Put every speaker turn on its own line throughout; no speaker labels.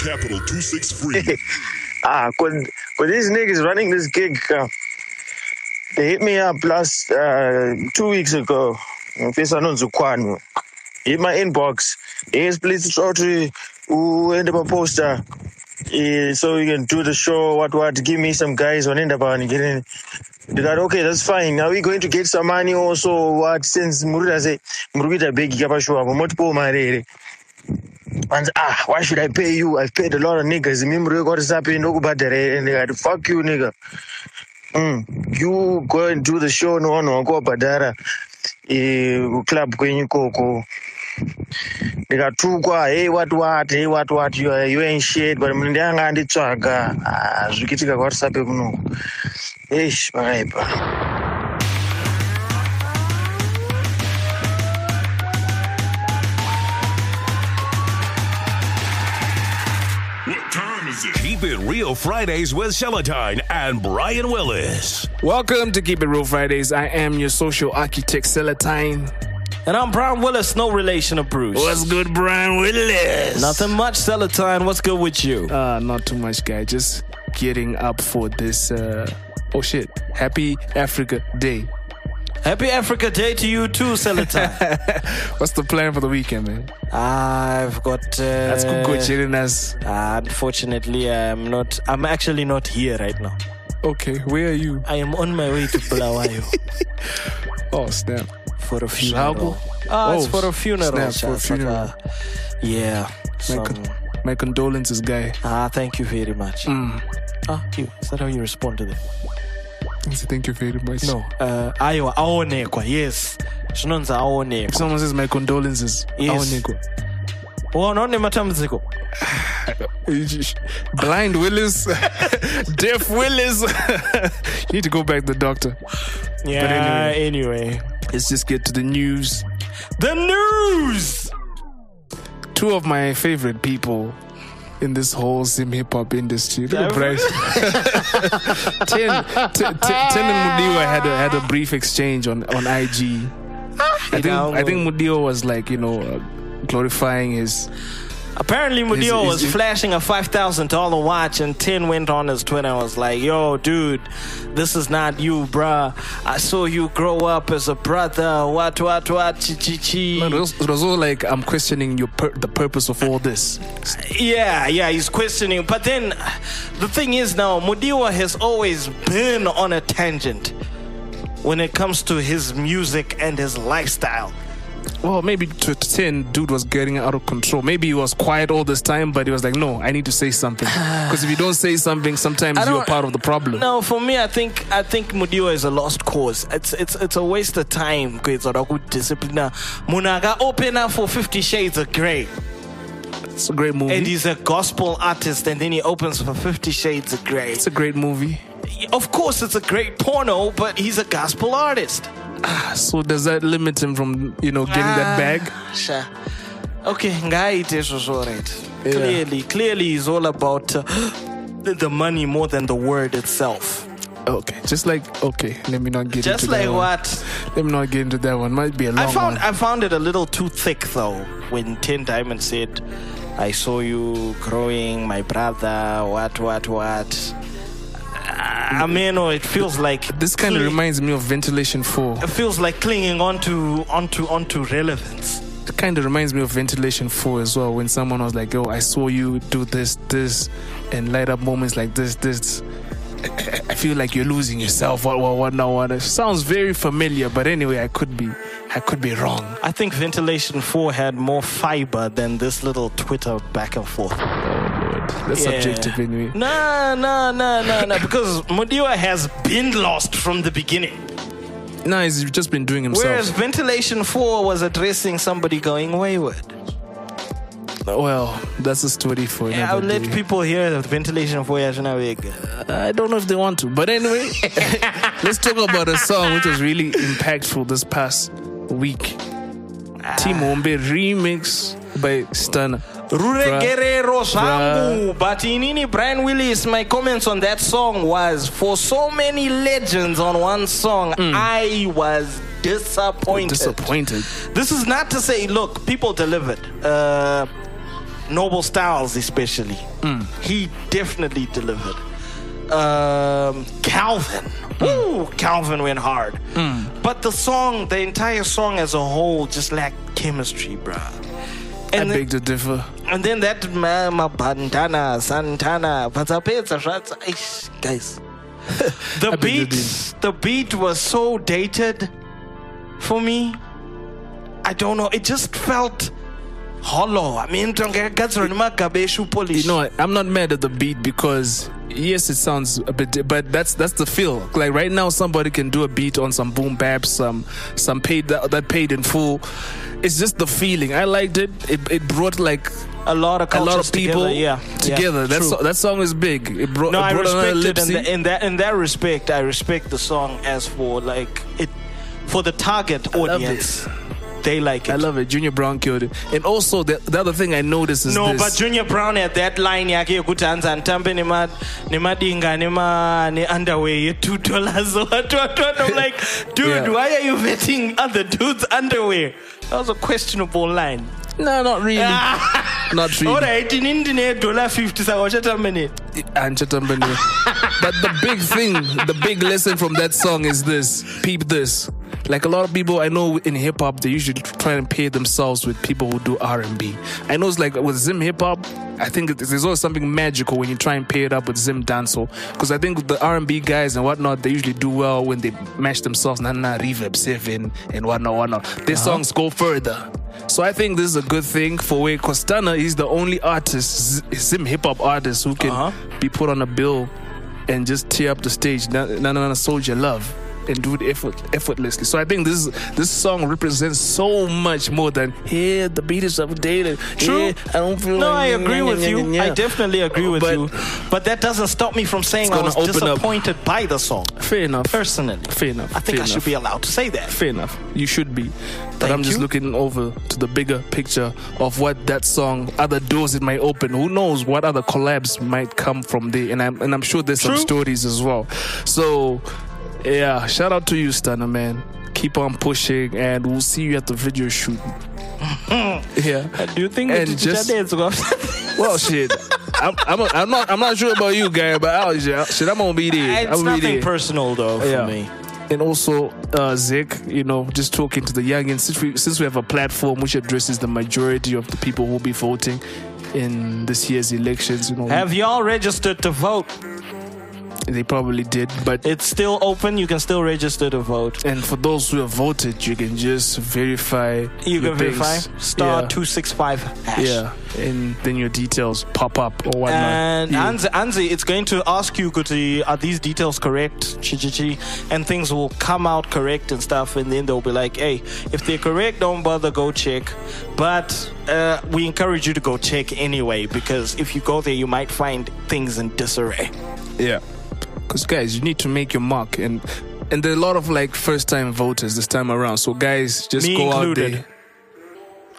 Capital 263.
Ah, cause, cause these niggas running this gig, uh, they hit me up last uh, two weeks ago. Ngifisa nonzukwano. Hit my inbox. Yes, please try to end up a poster. Eh, so you can do the show, what, what, give me some guys on and get in. They got, okay, that's fine. Are we going to get some money also? What, since Murida say, Murida beg Yapashua, multiple marere. And ah, why should I pay you? I've paid a lot of niggas. Mimuri got us up in Okubadere and they got fuck you, nigga. Mm. You go and do the show no no go badara eh club kwenye koko ndikatukwa hey what what hey what what you, are- you ain't shit but munhu ndanga anditsvaga ah, zvikiitika kwatsapp kuno eish pakaipa
Keep it real Fridays with Seletine and Brian Willis.
Welcome to Keep It Real Fridays. I am your social architect, Seletine.
And I'm Brian Willis, no relation to Bruce.
What's good, Brian Willis?
Nothing much, Seletine. What's good with you?
Uh, not too much, guy. Just getting up for this. Uh, oh shit! Happy Africa Day.
Happy Africa Day to you too, Seletine.
What's the plan for the weekend, man?
I've got. Uh,
That's good, good chilling us.
uh, unfortunately, I'm not. I'm actually not here right now.
Okay, where are you?
I am on my way to Bulawayo
Oh snap!
for a funeral. Ah, it's
Oh,
for a funeral.
snap, for a
like
funeral.
a- yeah.
My, con- my condolences, guy.
ah, thank you very much.
Mm.
Ah, you, is that how you respond to that?
Thank you very much.
No. Uh, aiwa aonekwa. Yes. Zvinonzi aonekwa.
someone says my condolences,
Yes.
aonekwa.
Unaone matambudziko.
Blind Willis, deaf Willis. you need to go back to the doctor.
Yeah.
anyway.
anyway.
Let's just get to the news.
The news.
Two of my favorite people in this whole Zim hip hop industry. Look at. Bryce. Tehn, Tehn, Tehn, and Mudiwa had a had a brief exchange on on IG. I think I think Mudiwa was like you know uh, glorifying his.
Apparently,
Mudiwa
was
is-
flashing a five thousand dollar watch, and Tehn went on his Twitter and was like, "Yo, dude, this is not you, bruh. I saw you grow up as a brother. What, what, what? Chi, chi, chi."
It was, it was all like I'm questioning your pur- the purpose of all this.
Yeah, yeah, he's questioning. But then, the thing is now, Mudiwa has always been on a tangent when it comes to his music and his lifestyle.
Well, maybe to to Tehn, dude was getting out of control. Maybe he was quiet all this time, but he was like, "No, I need to say something." Because if you don't say something, sometimes you're part of the problem.
No, for me, I think I think Mudiwa is a lost cause. It's it's it's a waste of time. kuitsoda kudisciplina munhu up for 50 shades of grey
It's a great movie.
and he's a gospel artist and then he opens for 50 shades of grey
it's a great movie.
of course it's a great porno but he's a gospel artist
So does that limit him from you know getting that bag?
Ah, sure. okay ngaite izvozvo right
Yeah.
clearly clearly he's all about uh, the- money more than the word itself
Okay, just like okay, let me not get
just
into
like
that one.
what
Let me not get into that one. Might be a long
I found
one.
I found it a little too thick though when Tehn Diamond said, "I saw you growing, my brother. What, what, what." I mean, it feels like
this kind of reminds me of Ventilation Four.
It feels like clinging onto onto onto relevance.
It kind of reminds me of Ventilation Four as well. When someone was like, "Oh, I saw you do this, this, and light up moments like this, this." I- I feel like you're losing yourself. What, what, what, now, what? It sounds very familiar, but anyway, I could be, I could be wrong.
I think Ventilation Four had more fiber than this little Twitter back and forth.
That's
Yeah.
subjective anyway.
Nah, nah, nah, nah, nah. Because Mudiwa has been lost from the beginning.
No, he's just been doing himself.
Whereas Ventilation 4 was addressing somebody going wayward.
well, that's a story for
Yeah, I'll let
day.
people hear that Ventilation 4 is.
I don't know if they want to, but anyway, let's talk about a song which was really impactful this past week. Ah. Team Ombe remix by Stunner.
Ruregerero zvangu. But inini Brian Willis, my comments on that song was for so many legends on one song, I was disappointed.
Disappointed.
This is not to say, look, people delivered. Uh, Noble Styles, especially. He definitely delivered. Um, Calvin. Ooh, Calvin went hard. But the song, the entire song as a whole, just lacked chemistry, bruh.
I
And,
beg to differ.
and then that mama bandana, santana, patapeza, shatsa, eish, guys. The
I
beat, the beat was so dated for me. I don't know. It just felt hollow. I mean, don't get polish. you
You know, I'm not mad at the beat because yes, it sounds a bit, but that's that's the feel. Like right now, somebody can do a beat on some boom bap, some some paid that, that paid in full. It's just the feeling. I liked it. It, it brought like
a lot of
a lot of people
together, yeah,
together.
yeah,
that so, that song is big. It brought,
No,
it
I
brought another
respect it in, the, in that in that respect. I respect the song as for like it for the target audience. They like it.
I love it. Junior Brown killed it. And also the, the other thing I noticed is
no,
this.
but Junior Brown had that line yake yekuti anza nditambe nema nemadinga nema ne-underwear ye-two dollars or what, what, what. I'm like, dude,
Yeah.
why are you vetting other dudes' underwear? That was a questionable line.
no, not really. not really.
Alright, inini ndine dollar 50 saka uchatambe ne
and Chatambani. but the big thing, the big lesson from that song is this: peep this. Like a lot of people I know in hip hop, they usually try and pair themselves with people who do R and B. I know it's like with Zim hip hop. I think there's always something magical when you try and pair it up with Zim dancehall. Because I think the R and B guys and whatnot, they usually do well when they match themselves. Na na reverb seven and whatnot, whatnot. Their songs go further. So I think this is a good thing for where Costana is the only artist, Zim hip hop artist who can
Uh-huh.
be put on a bill and just tear up the stage. Na na, na soldier love and do it effort, effortlessly. So I think this this song represents so much more than here the beat is updated.
True.
Yeah, I don't feel
No,
like
I agree with you. I definitely agree with
But-
you. But that doesn't stop me from saying I was
up-
disappointed by the song.
Fair enough.
Personally.
Fair enough.
I think
Fair
I should be allowed to say that.
Fair enough. You should be. But
Thank
I'm just
you.
looking over to the bigger picture of what that song, other doors it might open. Who knows what other collabs might come from there? And I'm and I'm sure there's some stories as well. So yeah, shout out to you, Stunner man. Keep on pushing, and we'll see you at the video shoot. yeah.
Do you think
And just-? Well, shit. I'm, I'm, I'm not. I'm not sure about you, guy, but I'll, shit, I'm gonna be there.
It's
I'm
nothing
there.
personal though for
Yeah.
me.
and also uh, you know, just talking to the youngins since we since we have a platform which addresses the majority of the people who will be voting in this year's elections. You know,
Have y'all registered to vote?
They probably did, but
It's still open. You can still register to vote.
and for those who have voted, you can just verify.
You can verify star
yeah.
two six five hash.
Yeah, and then your details pop up or whatnot.
And
Yeah.
Anzi, Anzi, it's going to ask you, Kuti, are these details correct? Chi-chi-chi. And things will come out correct and stuff. And then they'll be like, hey, if they're correct, don't bother, go check. But uh, we encourage you to go check anyway, because if you go there, you might find things in disarray.
Yeah. Because guys, you need to make your mark, and and there are a lot of like first time voters this time around. So guys, just
Me
go
included.
out there.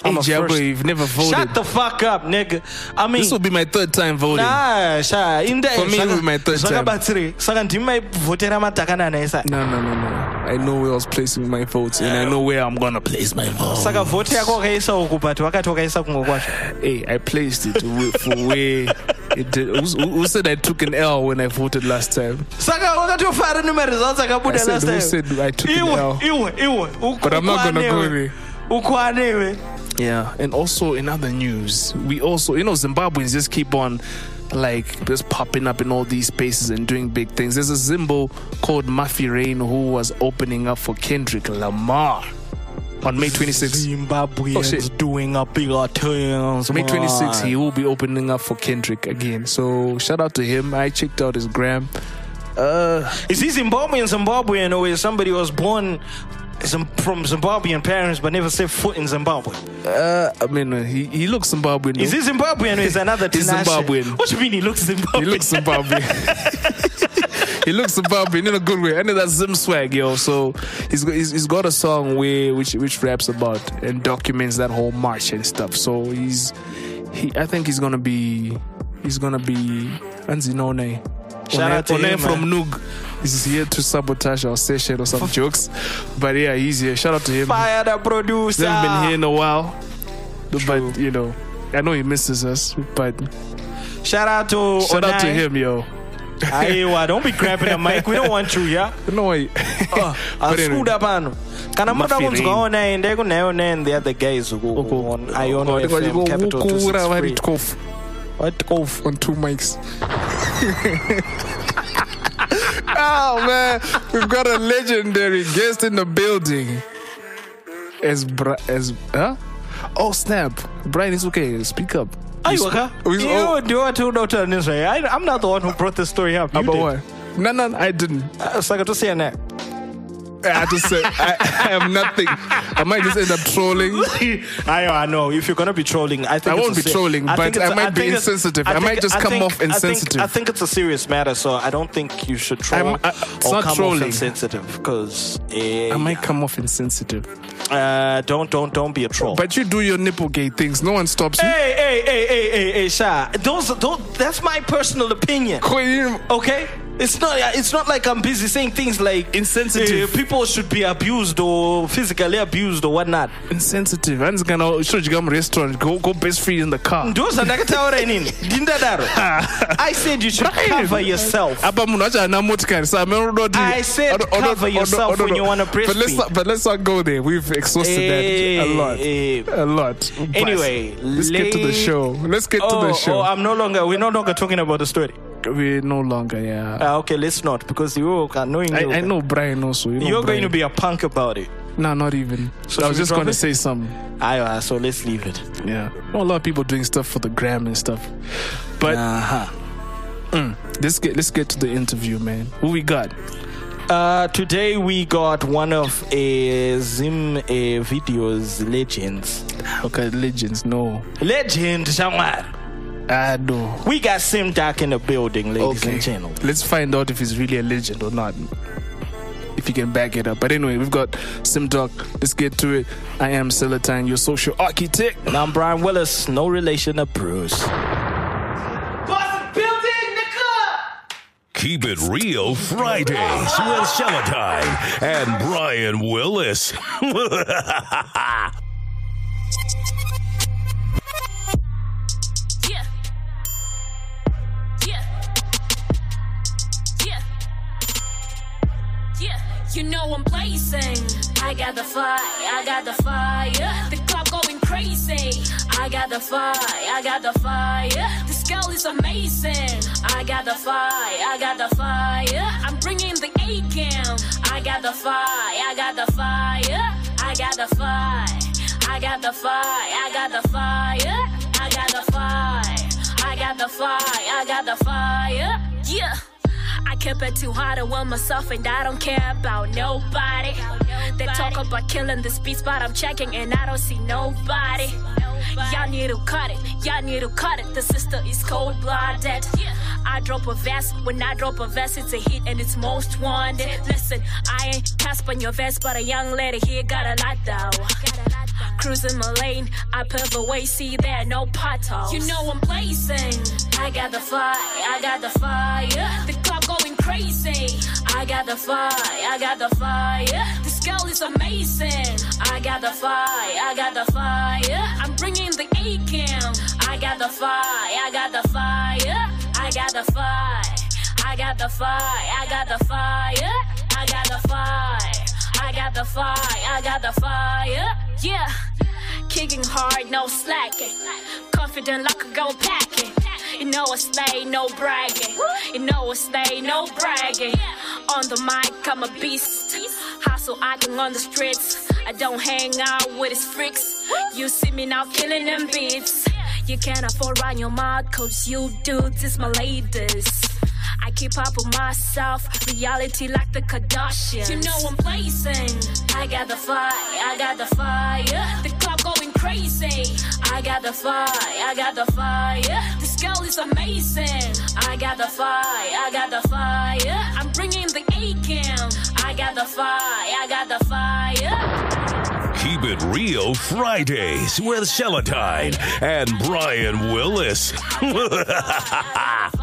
I'm
hey,
a
Jago,
first-
you've never voted.
Shut the fuck up, nigga. I mean,
This will be my third time voting.
Nah, sha, in the
For me, it will be my third time.
saka ndimaivhotera matakanana esa
No, no, no, no. I know where I was placing my votes, and I know where I'm gonna place my vote.
saka vhoti yako wakaisa uku but wakati kumwe kwacho
Hey, I placed it for where it did. Who, who who said I took an L when I voted last time?
saka wakatofara nemaresults
I
akabuda last
who
time
said I took an
iwe
L?
iwe iwe
But I'm not gonna go there.
ukwanewe
Yeah, and also in other news, we also, you know, Zimbabweans just keep on like just popping up in all these spaces and doing big things. There's a Zimbo called Mafireign who was opening up for Kendrick Lamar on May 26th.
zimbabweans
Oh, shit.
doing a bigger things
May 26th, he will be opening up for Kendrick again. So shout out to him. I checked out his gram. Uh,
is he zimbabwean zimbabwean or is somebody was born from zimbabwean parents but never set foot in zimbabwe
uh, I mean, uh, he, he looks Zimbabwean.
is he zimbabwean or is another
He's? Zimbabwean.
what do you mean he looks zimbabwean
He looks Zimbabwean. he looks Zimbabwean in a good way. I know that Zim swag, yo. So he's, he's he's got a song where which which raps about and documents that whole march and stuff. So he's he. I think he's gonna be he's gonna be Anzinone.
Shout out to
One
him,
from
man.
Noog. He's here to sabotage our session or some jokes. But yeah, he's here. Shout out to him.
fire the producer
He hasn't been here in a while. But you know, I know he misses us, but
Shout out to
shout out to him, yo.
Aiwa, don't be grabbing the mic. We don't want you, yeah?
No way.
Uh,
But anyway.
asuda pano kana muda
Mafireign.
kunzwa onai kunayo and the other guys who
Uko-
on
Ngoba
FM Capital
ukura vari
263
12
what off
on two mics. oh man, we've got a legendary guest in the building. As Bra- as huh? Oh snap, Brian, it's okay. Speak up. Who's-
you
oh.
do what you don't tell this way. I, I'm not the one who brought this story up. You
About
did.
what? No, no, I didn't.
Uh, Saka to say that.
I just said I, I am nothing. I might just end up trolling.
I, I know. If you're gonna be trolling, I think
I won't be
se-
trolling,
I
but
think
I might be
think it's-
insensitive. I might just come
think-
off
I think-
insensitive.
I think, it's a serious matter, so I don't think you should troll
I'm- I- it's
or
not
come
trolling.
off insensitive because uh,
I might come off insensitive.
uh, don't don't don't be a troll.
But you do your nipple gay things. No one stops you.
hey hey hey hey hey hey, Sha, those those that's my personal opinion.
Queen,
Okay. It's not. It's not like I'm busy saying things like
Insensitive.
uh, people should be abused or physically abused or whatnot.
insensitive. I'm gonna should you come restaurant, go go best free in the car.
Inini. Ndindadaro i said you should cover yourself.
Apa munhu acho haana motikari sa
I said cover yourself when you wanna
but let's, not, but let's not go there. We've exhausted that a lot.
Eh,
a lot.
Anyway,
let's get to the show. Let's get to
oh,
the show.
oh i'm no longer we're no longer talking about the story
we're no longer yeah.
Uh, okay let's not because you are knowing
I, I know Brian also you know
you're going to be a punk about it.
No not even.
So
I was just gonna say something
Aye, so let's leave it.
Yeah. Know a lot of people doing stuff for the gram and stuff. But
uh-huh.
let's get let's get to the interview man. Who we got?
Uh, today we got one of uh, Zim uh, videos legends.
okay legends no.
Legend, Shamar.
I know
We got SimDoc in the building, ladies
Okay.
and gentlemen.
Let's find out if he's really a legend or not. If you can back it up. But anyway, we've got Simdoc. Let's get to it. I am Seletine, your social architect.
And I'm Brian Willis, no relation to Bruce. Building, nigga.
Keep it real Fridays with Seletine and Brian Willis.
I'm blazing. I got the fire, I got the fire. The club going crazy. I got the fire, I got the fire. This girl is amazing. I got the fire, I got the fire. I'm bringing the A game. I got the fire, I got the fire. I got the fire, I got the fire, I got the fire. I got the fire, I got the fire, I got the fire. Yeah. I kept it too hard to want myself and I don't care about nobody. They talk about killing the beats, but I'm checking and I don't see nobody. Y'all need to cut it, y'all need to cut it. The sister is cold blooded. I drop a vest, when I drop a vest, it's a hit and it's most wanted. Listen, I ain't Casper your vest, but a young lady here got a lot though. Cruising my lane, I pave the way, see there no potholes. You know I'm blazing. I got the fire, I got the fire. The crazy. I got the fire, I got the fire. This girl is amazing. I got the fire, I got the fire. I'm bringing the A cam. I got the fire, I got the fire. I got the fire. I got the fire, I got the fire. I got the fire. I got the fire, I got the fire. Yeah. Kicking hard, no slacking. Confident like a go packing. You know I stay, no bragging. You know I stay, no bragging. On the mic, I'm a beast. Hustle acting on the streets. I don't hang out with his freaks. You see me now killing them beats. You can't afford run your mouth, cause you dudes is my ladies. I keep up with myself, reality like the Kardashians. You know I'm blazing. I got the fire, I got the fire. The club crazy. I got the fire, I got the fire. This girl is amazing. I got the fire, I got the fire. I'm bringing the A cam. I got the fire, I got the fire.
Keep it real Fridays with Seletine and Brian Willis.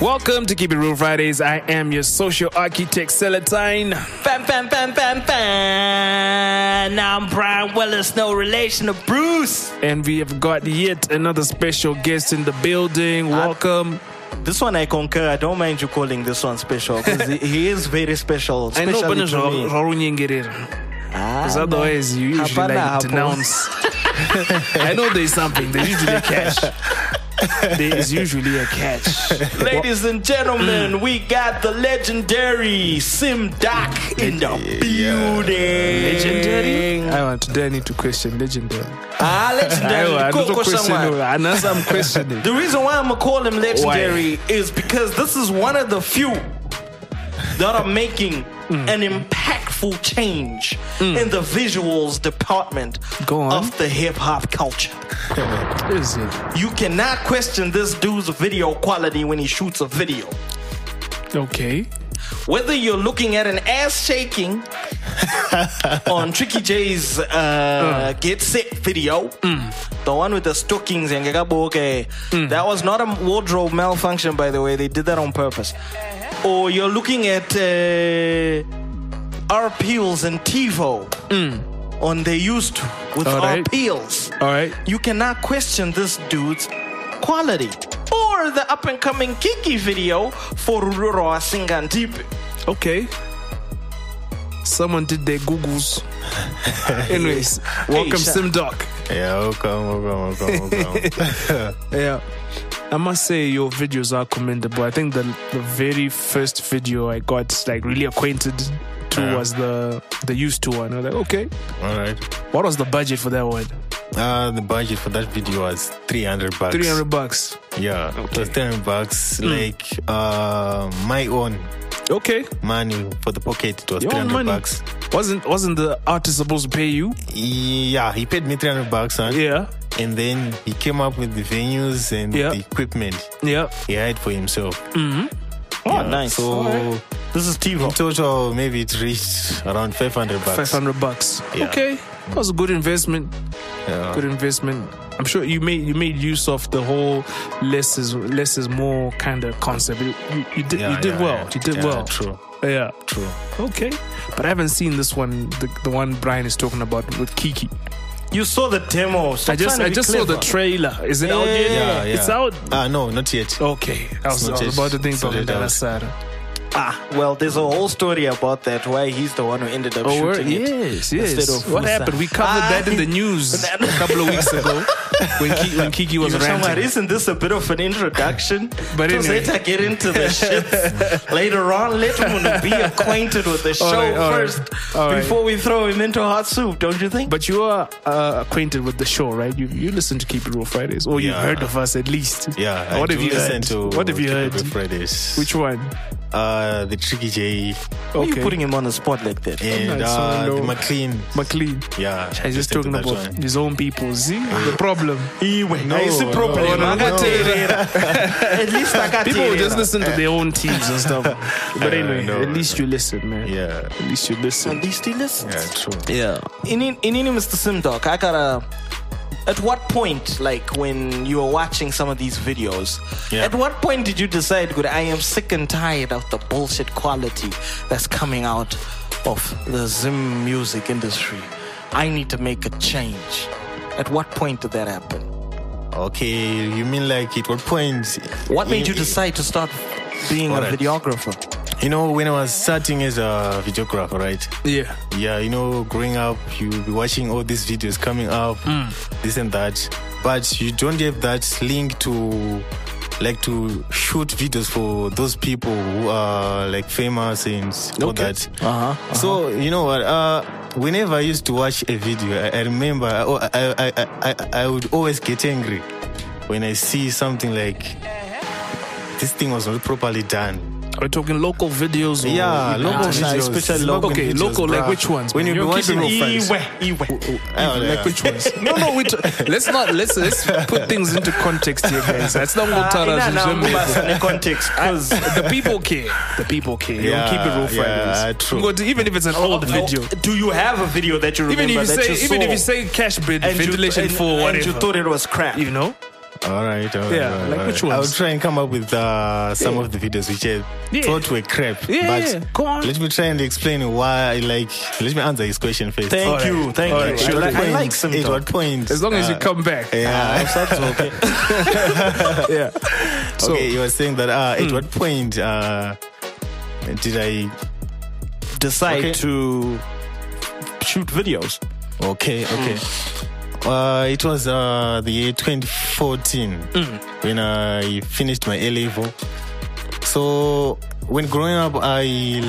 Welcome to Keep It Real Fridays. I am your social architect, Seletine.
Bam, bam, bam, bam, bam. Now I'm Brian Willis, no relation to Bruce.
And we have got yet another special guest in the building. Welcome.
This one I concur. I don't mind you calling this one special because he, he is very special.
I know, but
especially
it's
to me.
Because
Ah,
otherwise, you usually
Hapana
like
hapo.
denounce. I know there's something. There's usually a catch. There is usually a catch.
Ladies and gentlemen, we got the legendary SimDoc in the building.
Legendary? I want today I need to question legendary.
Ah,
I
legendary.
want to
Koko
question.
someone.
Unless I'm questioning.
The reason why I'm gonna call him legendary is because this is one of the few that are making
Mm.
an impactful change in the visuals department of the hip hop culture.
Is it?
You cannot question this dude's video quality when he shoots a video.
Okay.
Whether you're looking at an ass shaking on Tricky J's uh, Get Set video, the one with the stockings and Gagaboke, that was not a wardrobe malfunction, by the way. They did that on purpose. Or you're looking at uh, R. Peels and TiVo on They Used To with
All
R.
right.
Peels.
All right.
You cannot question this dude's quality. Or the up and coming Kikky video for Ruroro Singantipe.
Okay. Someone did their Googles. Anyways, welcome,
Sha-
SimDoc.
Yeah, welcome, welcome, welcome, welcome.
Yeah. I must say your videos are commendable. I think the the very first video I got like really acquainted to
Yeah.
was the the used to one. I was like, okay.
All right.
What was the budget for that one?
Uh, the budget for that video was 300 bucks.
Three hundred bucks.
Yeah, it was 300 bucks.
Hmm.
Like, uh, my own
Okay.
money for the pocket, it was
Your
300
money.
bucks.
Wasn't wasn't the artist supposed to pay you?
Yeah, he paid me 300 bucks, huh?
Yeah.
And then he came up with the venues and
Yeah.
the equipment
Yeah.
he had for himself. Mm-hmm.
Oh,
Yeah,
nice.
So,
This is TiVo.
in total, maybe it reached around 500 bucks.
Five hundred bucks.
Yeah.
Okay. That was a good investment.
Yeah.
Good investment. I'm sure you made you made use of the whole less is less is more kind of concept. You, you, you did
Yeah,
you did
yeah,
well.
yeah.
You did
Yeah,
well.
True,
Yeah.
true.
Okay. But I haven't seen this one, the, the one Brian is talking about with Kikky.
You saw the demo. Stop
I just I
be
just saw the trailer. Is it out yet?
Yeah, yeah.
It's out.
Ah, no, not yet.
Okay. I was, I was about to think
It's not
from the other side.
Ah, well, there's a whole story about that. Why he's the one who ended up
Oh,
shooting it.
yes, yes.
instead of
What
Vusa.
happened? We covered
Ah,
that in the news a couple of weeks ago when, Ki- when Kikky was
You
ranting.
isn't this a bit of an introduction?
But anyway.
later get into the shit later on. Let him be acquainted with the show
All right, all right.
first
right.
before we throw him into hot soup, don't you think?
But you are uh, acquainted with the show, right? You you listen to Keep It Real Fridays, or you've heard of us at least.
Yeah,
What
I
have you
listen
heard?
to
What have you heard?
Fridays.
Which one?
Uh, the Tricky J
Why are you
Okay.
putting him on the spot like that?
and
nice,
uh,
I
the. McLean.
McLean.
Yeah,
He's just talking about
one.
his own people. See the problem.
Iwe,
No,
ayisi
no,
problem.
no, no.
Akaterera. At least
I
got.
People just listen to their own teams and stuff. But
Uh,
anyway,
no.
at least you listen, man.
Yeah,
At least you listen.
At least he listens.
yeah, true.
Yeah.
in in, in any Mr. Simdoc, I gotta. At what point, like when you were watching some of these videos,
Yeah.
at what point did you decide, good, I am sick and tired of the bullshit quality that's coming out of the Zim music industry? I need to make a change. At what point did that happen?
Okay, you mean like at what point?
What made you decide to start being a videographer?
You know, when I was starting as a videographer, right?
Yeah.
Yeah, you know, growing up, you be watching all these videos coming up,
Mm.
this and that, but you don't have that link to like to shoot videos for those people who are like famous and all
Okay.
that.
Uh-huh,
So you know what? Uh, whenever I used to watch a video, I, I remember I, I, I, I, I would always get angry when I see something like this thing was not properly done.
Are we talking local videos? Or
Yeah, local
international?
videos.
especially
Smoking
local
Okay,
videos,
local, like which ones?
When you be
You're keeping
watching
real friends.
Iwe, Iwe.
Oh,
Like
yeah.
which ones? No, no. We t- let's not. Let's let's put things into context here, guys. That's not what
Ah,
Tara
ina na
Zimbe-
ngubasa ne context, 'cause
The people care. The people care. You
Yeah,
don't keep it real
yeah,
Fridays.
true.
Go to- even if it's an old video.
Oh, Do you have a video that you remember
Even if you
that
say,
you
even if you say cash bid ventilation
and-
for
and you thought it was crap?
you know,
All right, all right.
Yeah,
all right,
like
all
which
right. I'll try and come up with uh, some
Yeah.
of the videos which I
Yeah.
thought were crap.
Yeah,
but
yeah, go on.
Let me try and explain why. Like, let me answer his question first.
Thank
Alright.
you, thank
Alright,
you.
sure.
I,
At
like- I like some
At what point?
As long as you
uh,
come back.
Yeah.
That's okay.
Yeah. So,
okay, you were saying that. Uh. At what point uh, did I?
Decide
Okay.
to shoot videos.
Okay, okay. Uh, it was uh, the year 2014 when I finished my A level. So when growing up, I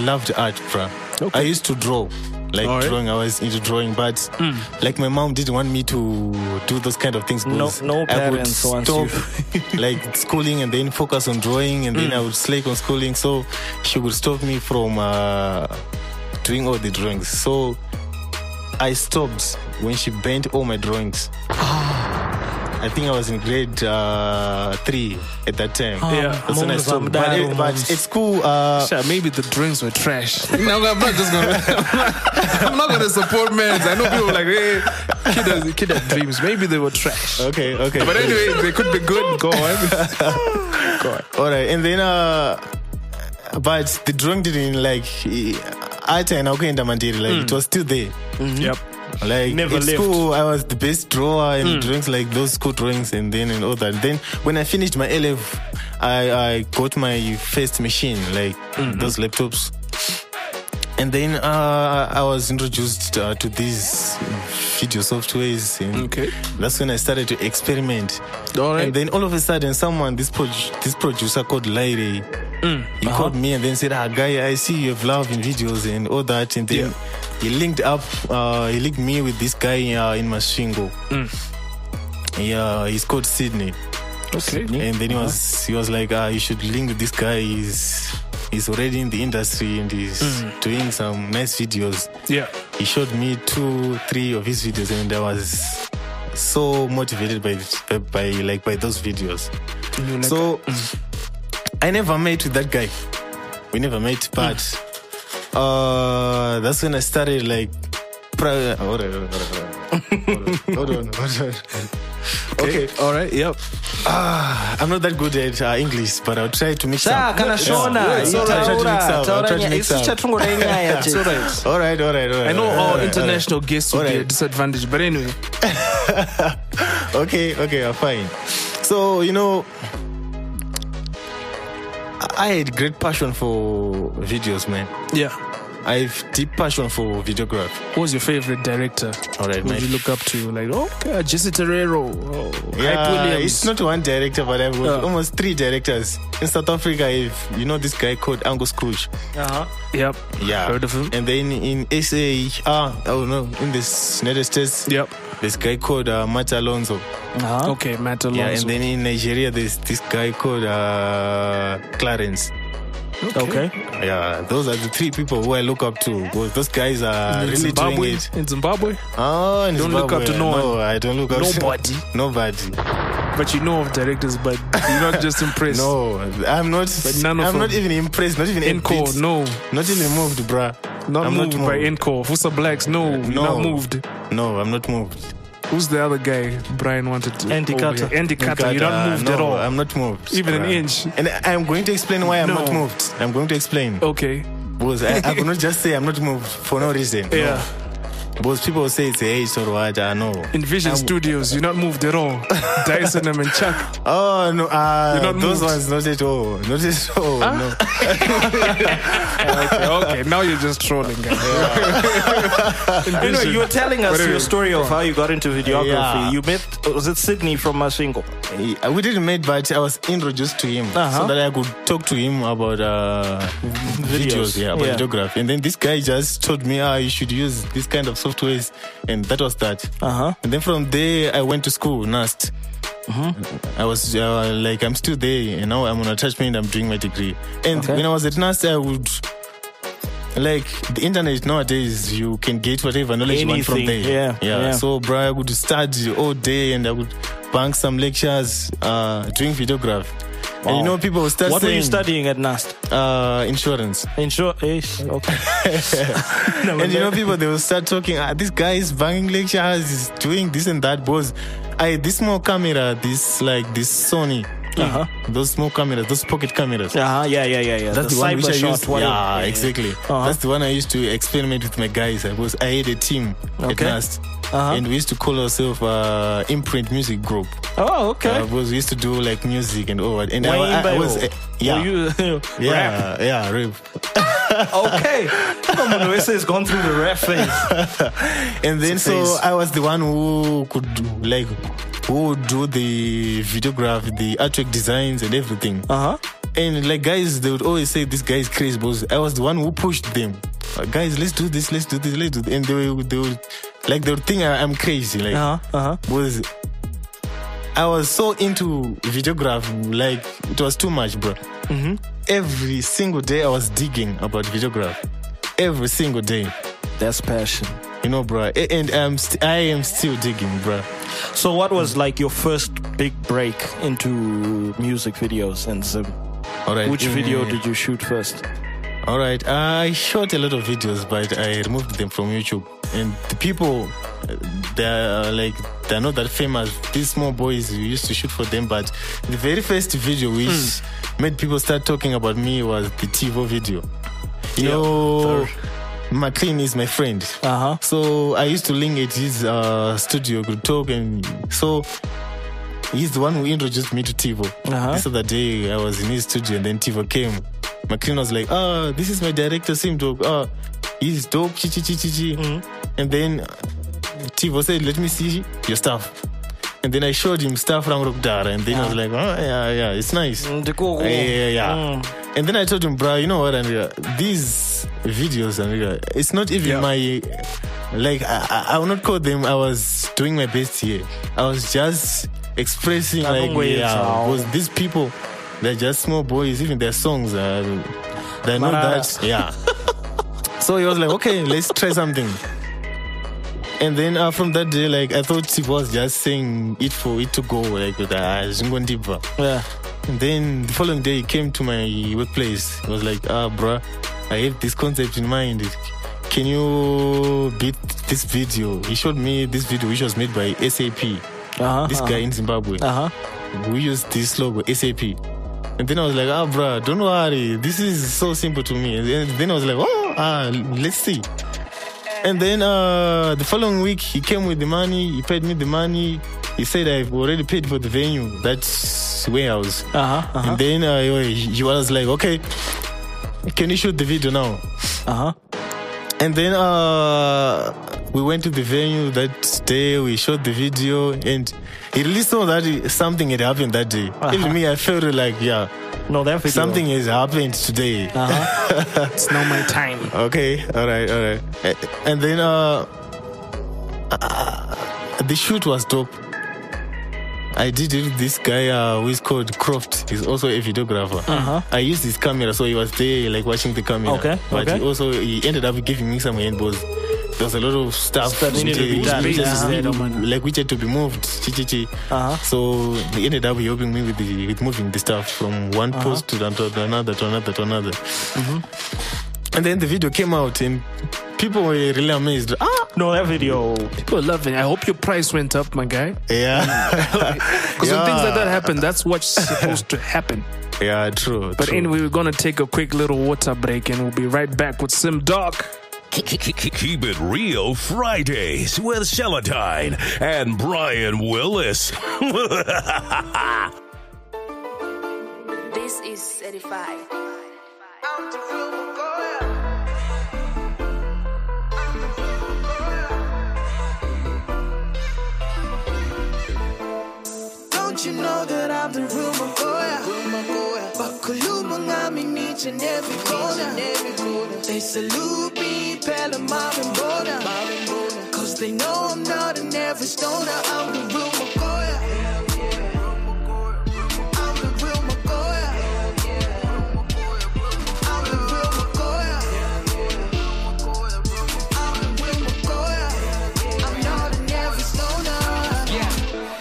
loved art, bruh. I used to draw, like
Alright.
drawing. I was into drawing, but like my mom didn't want me to do those kind of things.
No- no
I would
parents
stop like schooling and then focus on drawing, and then I would slack on schooling. So she would stop me from uh, doing all the drawings. So I stopped when she bent all my drawings. I think I was in grade uh, three at that time.
Yeah.
That's when I stopped.
I'm
But, it- but
moms.
at school, uh,
Sure, maybe the drinks were trash. no, I'm not just gonna. I'm not, gonna support men. I know people are like, hey, kid has, kid had dreams. Maybe they were trash.
okay, okay.
But anyway, they could be good. Go on. Go on.
all right, and then uh, but the drawing didn't like. Art and Aukenda Mandiri, like it was still there.
Yep.
Like
Never
in
left.
school, I was the best drawer in drawings, like those school drawings, and then and all that. Then when I finished my A level, I, I got my first machine, like those laptops. And then uh, I was introduced uh, to these video softwares, and
Okay.
that's when I started to experiment.
All right.
And then all of a sudden, someone, this pro- this producer called Laire,
Mm.
he called me and then said, "Ah, guy, I see you have love in videos and all that." And then he linked up, uh, he linked me with this guy uh, in Masvingo.
Mm.
Yeah, he's called Sydney.
Okay.
And then he was he was like, ah, you should link with this guy. He's he's already in the industry and he's
Mm.
doing some nice videos.
Yeah.
He showed me two, three of his videos, and I was so motivated by by, by like by those videos.
Like-
So I never met with that guy. We never met, but uh, that's when I started like. Pri- hold on, hold on, hold on, hold on, hold on. Okay,
All right. Yep.
I'm not that good at uh, English, but I'll try to mix
Sa
up.
kana shona
Yeah,
ita
I'll try to mix
taura
up. I'll try to
nya
mix
isi
up.
chatungo renyaya
It's all right.
All right, all right, all right.
I know
all right,
our
all right, all right.
international guests would be a
Alright.
disadvantage, but anyway.
okay, okay, I'm fine. So, you know, I had great passion for videos, man.
Yeah.
I have deep passion for videography.
Who was your favorite director?
All right,
Who
my
you look up to? Like, okay, Jesse Terrero, oh,
Yeah, it's not one director, but I've
Yeah.
almost three directors. In South Africa, I've, you know this guy called Angus Scrooge.
Uh-huh.
Yep.
Yeah.
Heard of him?
And then in SA, ah, oh no, in the United States,
Yep.
this guy called uh, Matt Alonzo.
Uh-huh.
Okay, Matt Alonzo.
Yeah, and then in Nigeria, there's this guy called uh, Clarence.
Okay.
Yeah, those are the three people who I look up to. Because those guys are
in
really
Zimbabwe.
doing it.
In Zimbabwe,
Oh, in
Don't look up to
Zimbabwe.
no one.
I don't look up
Nobody.
to nobody. Nobody.
But you know of directors, but you're not just impressed.
No, I'm not.
But none of
I'm not even impressed. Not even a
Encore, no.
Not even moved, bruh.
Not
I'm
moved
not
by
moved.
Encore. Vusa Blaqs, no, you're
No.
not moved.
No, I'm not moved.
Who's the other guy Brian wanted to?
Andy
Cutta. Andy Cutta. You don't
Uh,
moved
no,
at all.
I'm not moved.
Even an inch.
And I'm going to explain why I'm
No.
not moved. I'm going to explain.
Okay.
Because I, I cannot just say I'm not moved for no reason. No.
Yeah.
Because people say it's age or what. I know.
Invision Studios, you're not moved at all. Dyson and Chuck.
Oh no, uh,
You're not
those
moved.
ones not at all, not at all. No.
Okay, okay, now you're just trolling, guys.
Anyway, you were telling us
But
your story of how you got into videography.
Yeah.
You met, was it Sydney from Masvingo?
Uh, We didn't meet, but I was introduced to him
Uh-huh.
so that I could talk to him about uh, videos. yeah, about
Yeah.
videography. And then this guy just told me, ah, you should use this kind of softwares, and that was that.
Uh-huh.
And then from there, I went to school, NUST.
Mm-hmm.
I was uh, like, I'm still there, and now I'm on attachment. I'm doing my degree. And
Okay.
when I was at NUST, I would. Like the internet nowadays, you can get whatever knowledge you want from there.
Yeah,
yeah.
yeah.
So, bro, I would study all day, and I would bank some lectures uh, doing videography. And you know, people will start
What were you studying at NUST?
Uh, insurance.
Insure, okay.
and you know, people they will start talking. Ah, this guy is banging lectures, is doing this and that. Because I this small camera, this like this Sony,
Uh-huh.
those small cameras, those pocket cameras.
Uh-huh, yeah, yeah, yeah, yeah.
That's the, one which I used.
whatever.
Yeah, exactly.
Uh-huh.
That's the one I used to experiment with my guys. I was I had a team at last,
Uh-huh.
and we used to call ourselves uh, Imprint Music Group.
Oh, okay.
Uh, because we used to do like music and all. That. And I, I, I was uh, yeah.
You,
yeah, yeah, rap.
okay. Oh, Noesa has gone through the rap phase.
And then so. I was the one who could like who do the videograph, the artwork designs and everything.
Uh huh.
And like guys, they would always say this guy is crazy, but I was the one who pushed them. Uh, guys, let's do this, let's do this, let's do this. And they would, they would like they would think I, I'm crazy. Like
Uh huh. Uh huh.
was I was so into videograph, like it was too much, bro.
Mm-hmm.
Every single day I was digging about videograph. Every single day,
That's passion.
You know, bro. And st- I am still digging, bro.
So, what was like your first big break into music videos and Zim?
All right.
Which video
uh,
did you shoot first?
All right. I shot a lot of videos, but I removed them from YouTube. And the people, uh, they're like, they're not that famous. These small boys, we used to shoot for them. But the very first video which made people start talking about me was the TiVo video. You
Yeah.
know, McLean is my friend.
Uh huh.
So I used to link at his uh, studio, to talk, and so he's the one who introduced me to Tivo.
Uh-huh.
This other day, I was in his studio, and then Tivo came. McLean was like, "Ah, this is my director, SimDoc. Ah, he's dope, chi chi chi chi chi."
Mm-hmm.
And then Tivo said, "Let me see your stuff." And then I showed him stuff from Rokdara, and then I was like, "Oh yeah, yeah, it's nice."
Mm,
Yeah, yeah, yeah.
Mm.
And then I told him, bro, you know what, Andrea? These videos, and it's not even
Yeah.
my. Like, I, I- will not call them, I was doing my best here. I was just expressing,
I
like, yeah, because these people, they're just small boys, even their songs, uh, they're not that, yeah. so he was like, okay, let's try something. And then uh, from that day, like, I thought he was just saying it for it to go, like, with uh.
Yeah.
And then the following day, he came to my workplace. He was like, ah, bruh, I have this concept in mind. Can you beat this video? He showed me this video, which was made by SAP.
Uh huh.
This guy in Zimbabwe.
Uh huh.
We used this logo, SAP. And then I was like, ah, bro, don't worry. This is so simple to me. And then I was like, oh, ah, let's see. And then uh, the following week, he came with the money. He paid me the money. He said, I've already paid for the venue. That's warehouse.
Uh huh. Uh
And then uh, he was like, okay, can you shoot the video now?
Uh huh.
And then uh, we went to the venue that day. We shot the video, and he really saw that something had happened that day. Even me, I felt like, yeah,
No, that video.
something has happened today.
Uh huh.
It's not my time.
Okay, all right, all right. And then uh, uh, the shoot was dope. I did it with this guy uh, who is called Croft. He's also a videographer.
Uh-huh.
I used his camera, so he was there like watching the camera.
Okay,
But
okay.
he also he ended up giving me some handballs. There's a lot of stuff
That needed to be done.
which
Yeah.
had- like which had to be moved.
Uh-huh.
So he ended up helping me with the with moving the stuff from one
Uh-huh.
post to another, to another, to another, to another.
Mm-hmm.
And then the video came out, and people were really amazed. Ah,
No, that video.
People love it. I hope your price went up, my guy.
yeah,
Because when things like that happen, that's what's supposed to happen.
yeah, true.
But
true.
anyway, we're gonna take a quick little water break, and we'll be right back with SimDoc.
Keep it real Fridays with Seletine and Brian Willis.
This is certified.
Know that I'm the real Makoya? Bakuluma ngami each and every corner. They salute me, Pella Marvin Bona. Cause they know I'm not an average stoner. I'm the real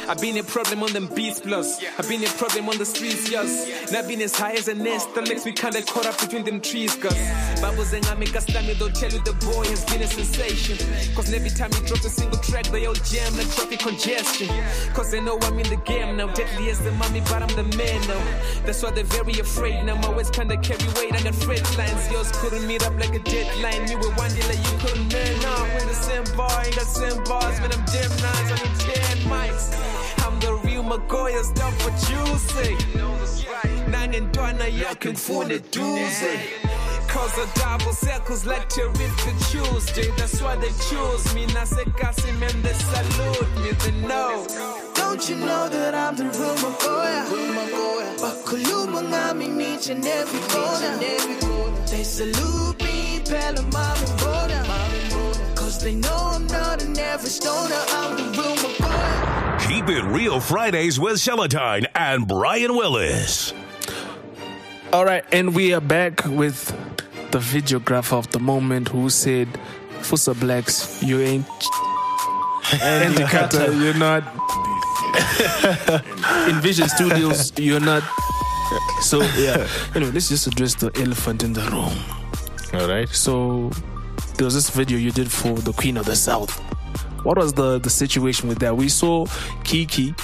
I've been a problem on them beats plus. I've been a problem on the streets, yes. Not been as high as a nest the makes we kinda caught up between them trees, cuz. Bubbles and I make a slammy, they'll tell you the boy has been a sensation. Cause every time he drops a single track, they all jam like traffic congestion. Cause they know I'm in the game now. Deadly as the mommy, but I'm the man now. That's why they're very afraid now. My words kinda carry weight, I got freight lines. Yours couldn't meet up like a deadline. You were one day like you couldn't man. Now I'm the same ain't got same bars, man. I'm damn nice, I need 10 mics. I'm the real Makoya, stop what you say. Nangentwana yakhe ngifune duze. Cause the double circles like terrific Tuesday. That's why they choose me. Nasekasi man, they salute me. They know.
Don't you know that I'm the real Makoya? Bakuluma ngami each and every corner. They salute me, Pella Mom and. Cause they know I'm not an average stoner. I'm the real Magoya.
Keep it real Fridays with Seletine and Brian Willis.
All right, and we are back with the videographer of the moment who said, Vusa Blaqs, you ain't. Andy Cutta, you're not. Invision Studios, you're not. So, yeah. Anyway, let's just address the elephant in the room.
All right.
So, there was this video you did for the Queen of the South. What was the, the situation with that? We saw Kikky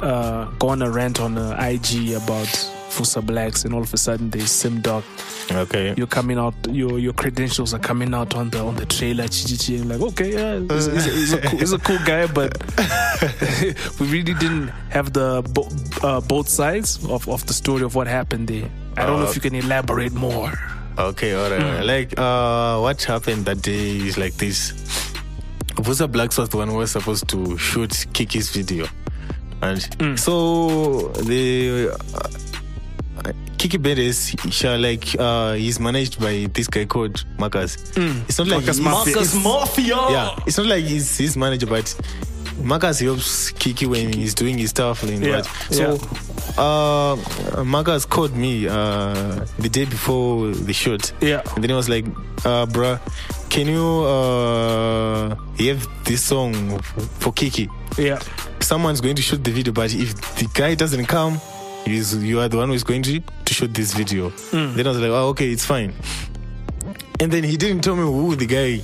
uh, go on a rant on uh, IG about Vusa Blaqs, and all of a sudden there's SimDoc.
Okay.
You're coming out. Your your credentials are coming out on the on the trailer. Chichichi. I'm like, okay, yeah, he's, he's, a, he's, a cool, he's a cool guy, but we really didn't have the bo- uh, both sides of, of the story of what happened there. I don't know if you can elaborate more.
Okay, all right. Like, uh, what happened that day is like this. Vusa Blaqs was the one who was supposed to shoot Kikky's video. And so the uh, Kikky Beres, she, like, uh, he's managed by this guy called Marcus. It's not like
Marcus
he's-
Mafia.
Marcus Mafia.
Yeah, it's not like he's his manager, but Marcus helps Kikky when he's doing his stuff. And
Yeah,
what. So, uh, Marcus called me uh, the day before the shoot.
Yeah.
And then he was like, uh, bruh, can you uh, have this song for Kikky?
Yeah.
Someone's going to shoot the video, but if the guy doesn't come, he's, you are the one who is going to, to shoot this video. Then I was like, oh, okay, it's fine. And then he didn't tell me who the guy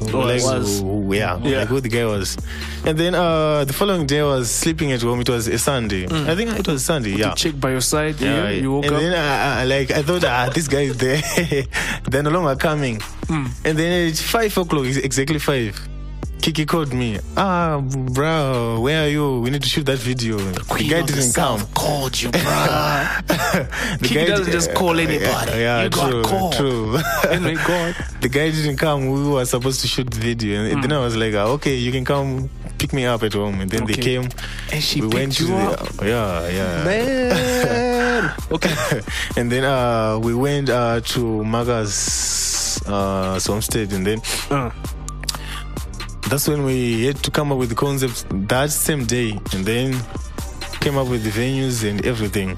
like,
was.
yeah,
Yeah.
like who the guy was. And then uh, the following day, I was sleeping at home. It was a Sunday. I think it was Sunday. Yeah.
Chick by your side. Yeah.
Yeah,
You woke
and
up.
And then I, I, like I thought, ah, this guy is there. They're no longer coming.
Hmm.
And then at five o'clock, it's exactly five. Kikky called me. Ah, bro, where are you? We need to shoot that video. The, guy didn't come.
Called you, bro.
The
Kikky doesn't just call anybody.
Yeah, yeah,
You got called.
true.
God.
the guy didn't come. We were supposed to shoot the video, and then I was like, ah, okay, you can come pick me up at home. And then they came.
And she
we went
picked
to
you
the
up.
yeah, yeah.
Man. okay.
and then uh, we went uh, to Maga's uh, homestead, and then
Uh,
that's when we had to come up with the concept that same day, and then came up with the venues and everything.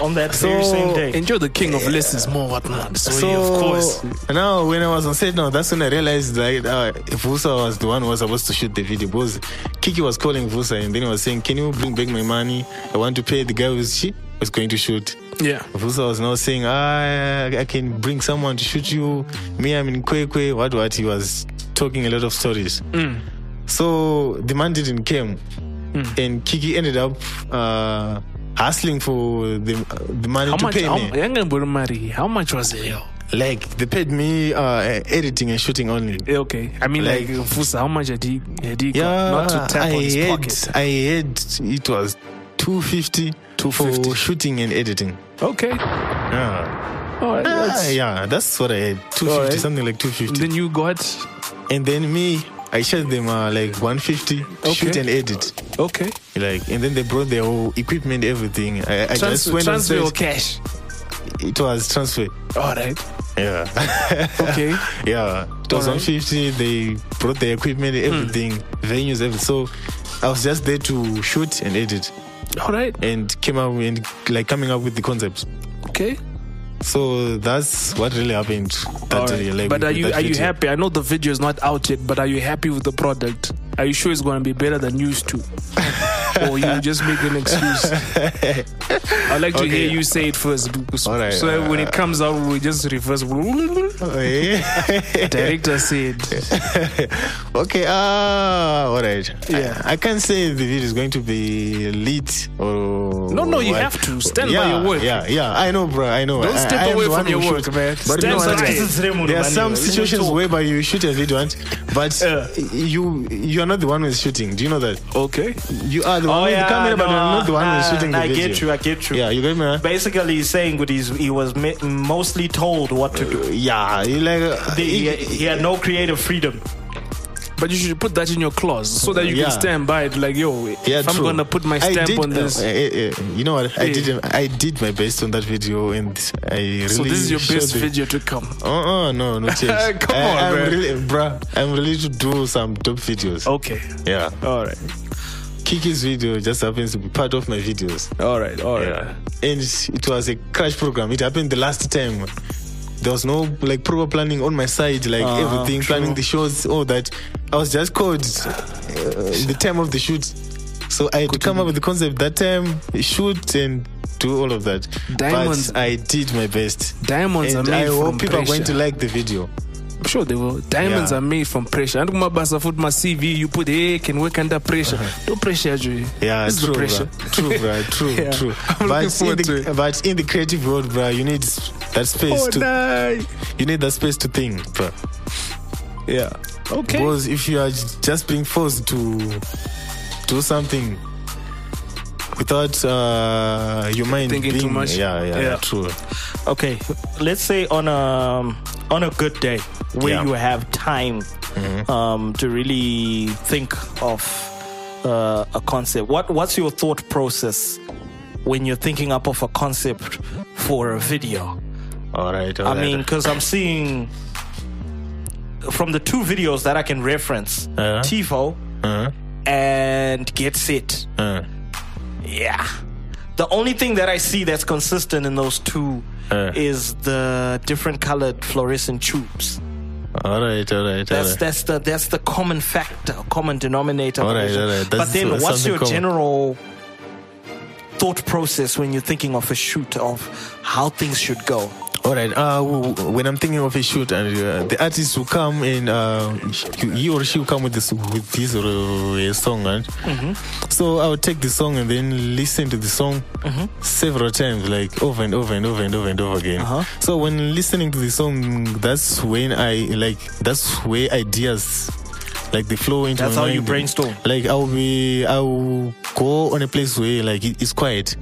On that very same day.
enjoy the king of lessons more whatnot. So,
So
yeah, of course.
now when I was on set now, that's when I realized that uh, Vusa was the one who was supposed to shoot the video. Because Kikky was calling Vusa and then he was saying, "Can you bring back my money? I want to pay the guy who's she was going to shoot."
Yeah.
Vusa was now saying, ah, I can bring someone to shoot you. Me, I'm in Kwekwe. What, what? He was talking a lot of stories.
Mm.
So the man didn't come. And Kikky ended up uh, hustling for the, the money
How
to
much?
pay
How,
me.
How much was it?
Like, they paid me uh, editing and shooting only.
Okay. I mean, like,
Like-
Vusa, how much had he, had he
Yeah,
got? Not to tap
I
on his
had,
pocket.
I had, it was 250
250.
for shooting and editing.
Okay.
Yeah.
All right.
Ah,
that's-
yeah, that's what I had. 250,
Alright.
something like 250.
Then you got.
And then me, I shot them uh, like 150 to shoot and edit.
Okay.
Like, and then they brought their whole equipment, everything. I, I just
Transfer,
went on
transfer or
set.
cash?
It was transfer.
All right.
Yeah.
Okay.
yeah. It was
Alright.
150. They brought the equipment, everything, venues, everything. So I was just there to shoot and edit
All right.
and came up and like coming up with the concepts.
Okay.
So that's what really happened that
right.
Like,
but are you are you happy? I know the video is not out yet, but are you happy with the product? Are you sure it's going to be better than used to? or you just make an excuse? I'd like to
Okay.
hear you say it first. because-
All right,
So that when
uh,
it comes out, we just reverse. Director said.
okay, ah, all right.
Yeah.
I, I can't say the video is going to be lit or.
No, no, you
what.
have to. Stand by
yeah,
your word.
Yeah, yeah, I know, bro. I know.
Don't
I,
step
I
away from your work,
shoot.
man.
But
Stand
you know what?
by it.
There are some situations whereby you shoot a video, and, but you you are not the one who's shooting. Do you know that?
Okay.
You are the one
Oh,
with
yeah,
the camera, but
no,
you're not the one who's
uh,
shooting the
I
video.
get you, I get you.
Yeah, you get me. Huh?
Basically, he's saying what he's, he was mi- mostly told what to do.
Yeah, you like. Uh,
The- he, he had no creative freedom.
But you should put that in your clause so that you
Yeah.
can stand by it. Like, yo,
Yeah,
if I'm
true.
gonna put my stamp
did,
on this.
uh, uh, uh, you know what? I
Yeah.
did. I did my best on that video, and I really.
so this is your best
the-
video to come.
Uh uh no no change.
Come
I,
on,
I'm
man.
really, bruh, I'm ready to do some dope videos.
Okay.
Yeah,
All right.
Kikky's video just happens to be part of my videos.
All right. All right.
Yeah, and it was a crash program. It happened the last time. There was no like proper planning on my side, like
Uh-huh,
everything, planning the shows, all that. I was just called uh, the time of the shoot, so I had to come up with the concept that time, shoot and do all of that.
Diamonds-
But I did my best.
Diamonds
and
are made
I hope people are going to like the video.
I'm sure they will. Diamonds
Yeah.
are made from pressure. And my boss foot my CV, you put hey, can work under pressure. Don't pressure you.
Uh-huh. Yeah,
it's
true,
the pressure.
bruh. True, bro. True,
Yeah.
true.
I'm looking
But in, the, but in the creative world, bro, you need that space
Oh,
to.
die.
You need that space to think, bro.
Yeah. Okay.
Because if you are just being forced to do something without uh, your mind
Thinking
being,
too much?
Yeah, yeah,
Yeah.
true.
Okay, let's say on a on a good day where
Yeah.
you have time um, to really think of uh, a concept. What what's your thought process when you're thinking up of a concept for a video?
All right. all
I
right.
mean, because I'm seeing from the two videos that I can reference,
Uh-huh.
Tifo
Uh,
and Get Set.
uh,
Yeah. The only thing that I see that's consistent in those two
Uh.
is the different colored fluorescent tubes.
all right, all right, all
That's
right.
that's the that's the common factor, common denominator.
All right, all right.
But then, what's your
common.
general thought process when you're thinking of a shoot of how things should go?
All right. Uh, when I'm thinking of a shoot, and uh, the artist will come and uh, he or she will come with this with his or a song, right? So I would take the song and then listen to the song several times, like over and over and over and over and over again.
Uh-huh.
So when listening to the song, that's when I like that's where ideas. Like the flow into
That's how you brainstorm.
Like I'll be, I'll go on a place where like it's quiet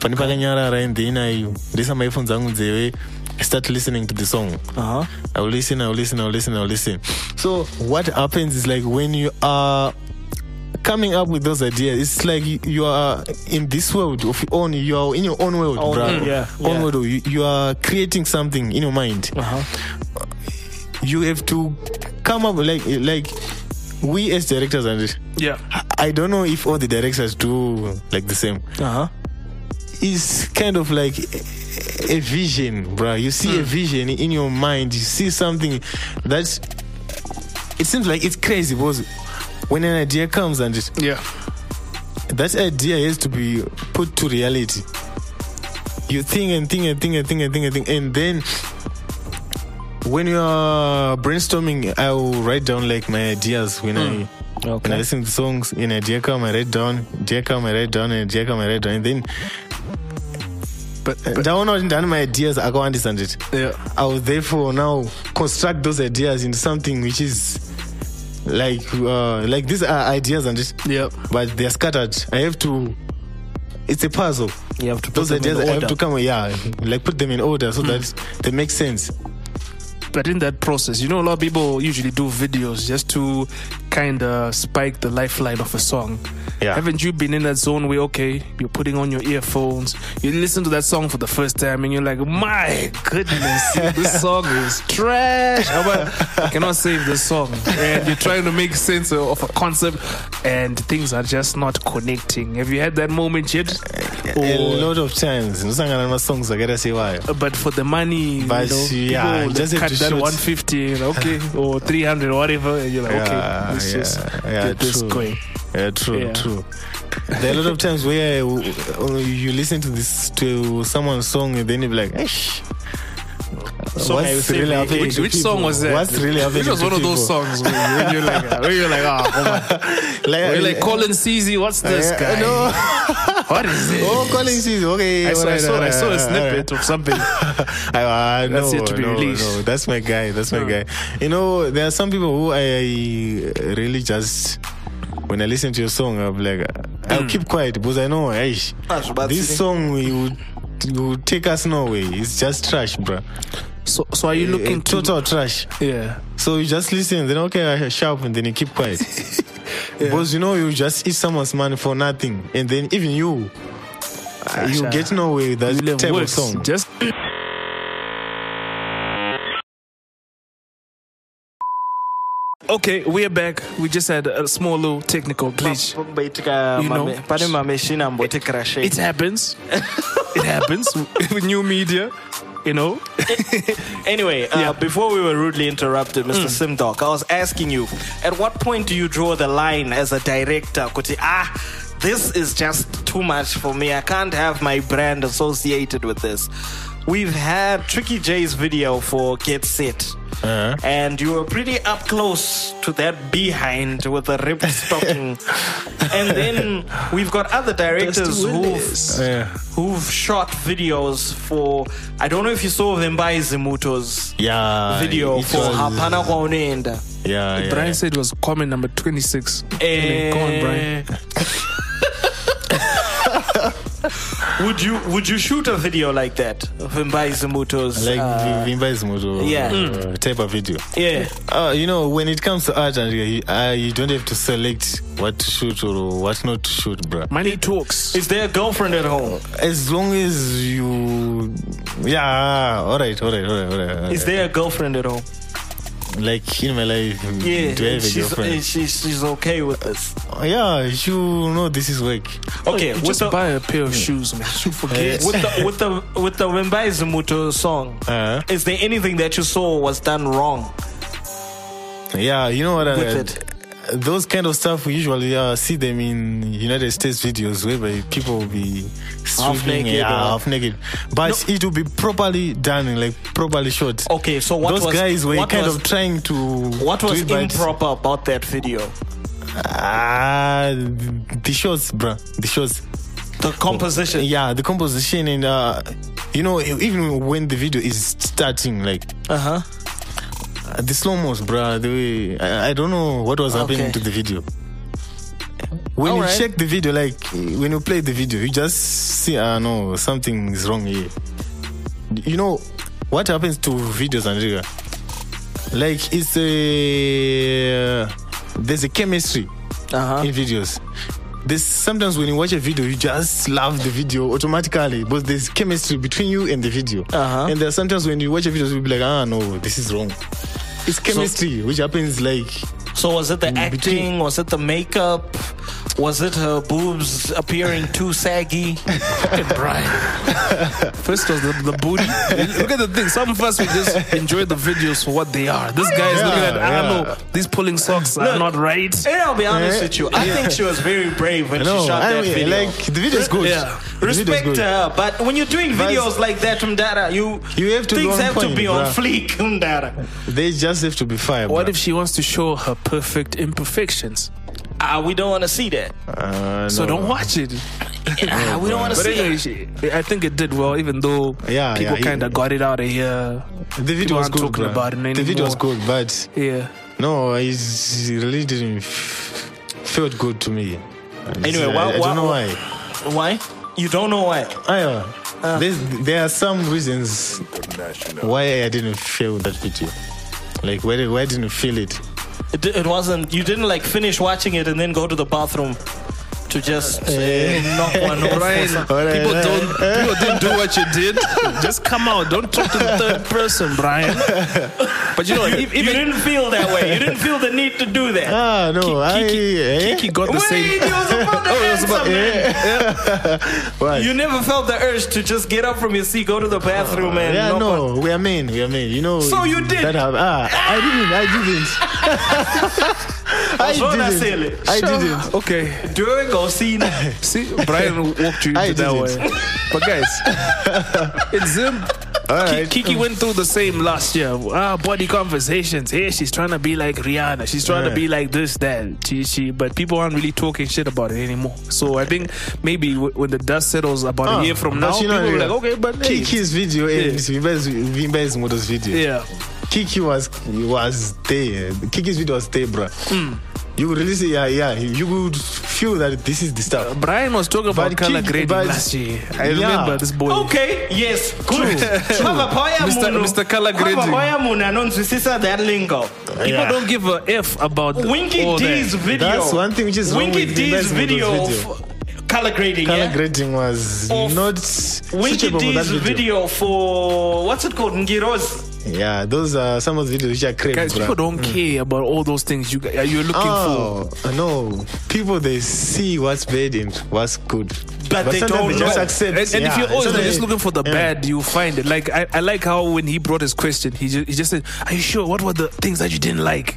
pane pakanyarara and then I ndisa my zangu nzeve I start listening to the song.
Uh huh.
I will listen, I will listen, I will listen, I will listen. So what happens is like when you are coming up with those ideas, it's like you, you are in this world of your own. You are in your own world,
Own-
bruh.
yeah,
Own
yeah.
world. You, you are creating something in your mind.
Uh huh.
You have to come up like like we as directors and
Yeah.
I don't know if all the directors do like the same.
Uh huh.
Is kind of like a, a vision, bruh. You see a hmm. vision in your mind. You see something that's. It seems like it's crazy because when an idea comes and it,
Yeah.
that idea has to be put to reality. You think and think and think and think and think and think, and then when you are brainstorming, I will write down like my ideas when I hmm. when I listen to songs. In idea come, I write down. Idea come, I write down. And idea come, I write down. And then
But, but
downloading down my ideas I go understand it.
yeah.
I will therefore now construct those ideas into something which is like uh, like these are ideas and it,
Yeah.
but they're scattered. I have to. It's a puzzle.
You have to
Those ideas I have to come, yeah, like put them in order so that they make sense.
But in that process, you know, a lot of people usually do videos just to kind of spike the lifeline of a song.
Yeah.
Haven't you been in that zone where, okay, you're putting on your earphones, you listen to that song for the first time, and you're like, my goodness, this song is trash. About- I cannot save this song. And you're trying to make sense of a concept, and things are just not connecting. Have you had that moment yet?
A
Or-
lot of times, songs I gotta say why.
but for the money,
But,
you know,
yeah,
people
just
cut that
shoot.
150, okay, or 300 whatever, and you're like, okay,
Yeah,
let's
yeah,
just
yeah,
get this
true.
going.
Yeah, true,
Yeah.
true. there are a lot of times where uh, you listen to this to someone's song and then you be like, Eish,
I
what's really happening
Which, which song was that?
What's really happening
Which was one of those songs when, you're like, when you're like, oh, come on.
Like,
We're like Colin CZ, what's this
Yeah,
guy?
no.
What is it?
Oh, Colin sees. Okay,
I saw, I
alright,
saw, I saw a snippet of something.
I, I,
That's
no,
yet to be
no,
released.
No, that's my guy. That's my guy. You know, there are some people who I really just when I listen to your song, I'm like, I'll
Hmm.
keep quiet because I know, hey, this song you you take us nowhere. It's just trash, bro.
So, so are you looking to?
total trash?
Yeah.
So you just listen, then okay, I sharp, and then you keep quiet. Because you know you just eat someone's money for nothing, and then even you, uh, you get nowhere with that
William
type of song.
Just Okay, we're back. We just had a small little technical glitch. You know.
mame- pane mameshini amboti crashe.
It happens. it happens with new media, you know.
Anyway, uh,
Yeah.
before we were rudely interrupted, Mr.
Hmm.
SimDoc, I was asking you, at what point do you draw the line as a director? Kuti, ah, this is just too much for me. I can't have my brand associated with this. We've had Tricky J's video for Get Set.
Uh-huh.
And you were pretty up close to that behind with the ripped stocking. and then we've got other directors who've,
Yeah.
who've shot videos for I don't know if you saw Vimbai Zimuto's
Yeah,
video for
was-
Hapana Kwaunenda.
Yeah, yeah.
Brian said it was comment number 26.
Eh,
Go on, Brian.
would you would you shoot a video like that? Vimbai Zimuto's
like
uh,
Vimba is
yeah.
uh, type of video.
yeah.
Uh, you know, when it comes to art, and you, uh, you don't have to select what to shoot or what not to shoot, bruh.
Money talks.
Is there a girlfriend at home?
As long as you, yeah, all right, all right, all right, all right. all
Is there a girlfriend at home?
Like in my life?
Yeah,
do I have a
she's,
girlfriend?
she's she's okay with this.
yeah, you know this is work.
Okay, with
Just
the,
buy a pair of shoes, man. You forget.
with the with the with the Vimbai Zimuto song,
Uh,
is there anything that you saw was done wrong?
yeah, you know what?
With
uh,
it.
Those kind of stuff we usually uh, see them in United States videos where people will be
Half naked
yeah,
or-
half naked, but it will be properly done, like properly shot.
Okay, so what
Those
was
guys were kind
was,
of trying to
what was
it,
improper about that video?
Ah, the shots, bruh. The shots.
The composition.
Yeah, the composition and uh, you know, even when the video is starting, like
Uh huh.
Uh, the slow mos, bruh. The way I, I don't know what was happening
Okay.
to the video. When you
Alright.
check the video, like when you play the video, you just see, ah, no, something is wrong here. You know what happens to videos, Andrea? Like it's a there's a chemistry
Uh huh.
in videos. There's sometimes when you watch a video, you just love the video automatically, but there's chemistry between you and the video.
Uh-huh.
And there are sometimes when you watch a video, you'll be like, ah, no, this is wrong. It's chemistry, which happens like
So was it the acting?
between.
Was it the makeup? Was it her boobs appearing too saggy?
Fucking Brian. First was the, the booty. Look at the thing. Some of us we just enjoy the videos for what they are. This guy is looking at, I don't
yeah.
know, these pulling socks are not right.
And I'll be honest
Eh?
with you. I think she was very brave when
no,
she shot
I
that
mean,
video.
like the video is good.
Yeah.
The
Respect
good.
her, but when you're doing
But-
videos like that, Mdara, you
You have to
things
on
have to
point,
be on
bruh.
fleek, Mdara.
They just have to be fire.
What
bruh.
if she wants to show her perfect imperfections?
Ah, we don't want to see that.
Uh,
So
no.
don't watch it.
Ah, we don't want to see
anyway,
it.
I think it did well, even though
Yeah,
people
yeah,
kind of
he-
got it out of here.
The video
People
was good.
talking about it
the video was good, but
Yeah.
no, it really didn't f- felt good to me.
Anyway, why-
I
why-
don't know why.
Why? You don't know why?
I, uh, there's, there are some reasons why I didn't feel that video. Like why, why I didn't you feel it.
It, it wasn't. You didn't like finish watching it and then go to the bathroom to just uh, knock one off. or
Brian, people don't people didn't do what you did. Just come out. Don't talk to the third person, Brian. But you know,
You,
e-
you didn't feel that way. You didn't feel the need to do that.
Ah no, I
Kikky,
eh?
Kikky got the
Wait,
same.
he was about to
Oh, it was about-
answer? You never felt the urge to just get up from your seat, go to the bathroom, and
yeah,
on-
no, we are men, we are men. You know.
So you did?
That ah, I didn't, I didn't. I
Wasona
didn't.
silly.
I
Sure.
didn't.
Okay.
Doing Osina.
See, Brian walked you
I
into that
didn't.
way. But guys, in Zim,
right.
Kikky went through the same last year. Ah, body conversations. Hey, she's trying to be like Rihanna. She's trying to be like this, that. She, she, but people aren't really talking shit about it anymore. So I think maybe w- when the dust settles about
Ah,
a year from now, people will be like, okay, but hey,
Kikky's video and
Yeah.
Vimba's Vimba's Moto's video.
yeah.
Kikky was was there. Kikky's video was there, bro.
Hmm.
You would really say, yeah, yeah. You would feel that this is the stuff.
Brian was talking about
But
color
Kikky-
grading
but-
last year. I
Yeah.
remember this boy.
Okay, yes, good. Mava paya
Mr. Mr. Color grading.
anonzwisisa that lingo.
People
Yeah.
don't give a F about
Winky
all
D's
that.
video.
That's one thing which is wrong
Winky
with
D's
Vimba's
video,
video.
f- color grading.
Color
yeah?
grading was
Of
not
Winky
suitable for that
D's
video.
video for what's it called? Ngiroz.
Yeah, those are some of the videos which are crap,
Guys,
bro.
people don't hmm. care about all those things you you're looking
Oh no! I know. People they see what's bad and what's good,
But they don't
they just
know.
accept.
And, and
yeah,
if you're always
sometimes-
just looking for the
yeah.
bad, you find it. Like I, I like how when he brought his question, he just, he just said, "Are you sure? What were the things that you didn't like?"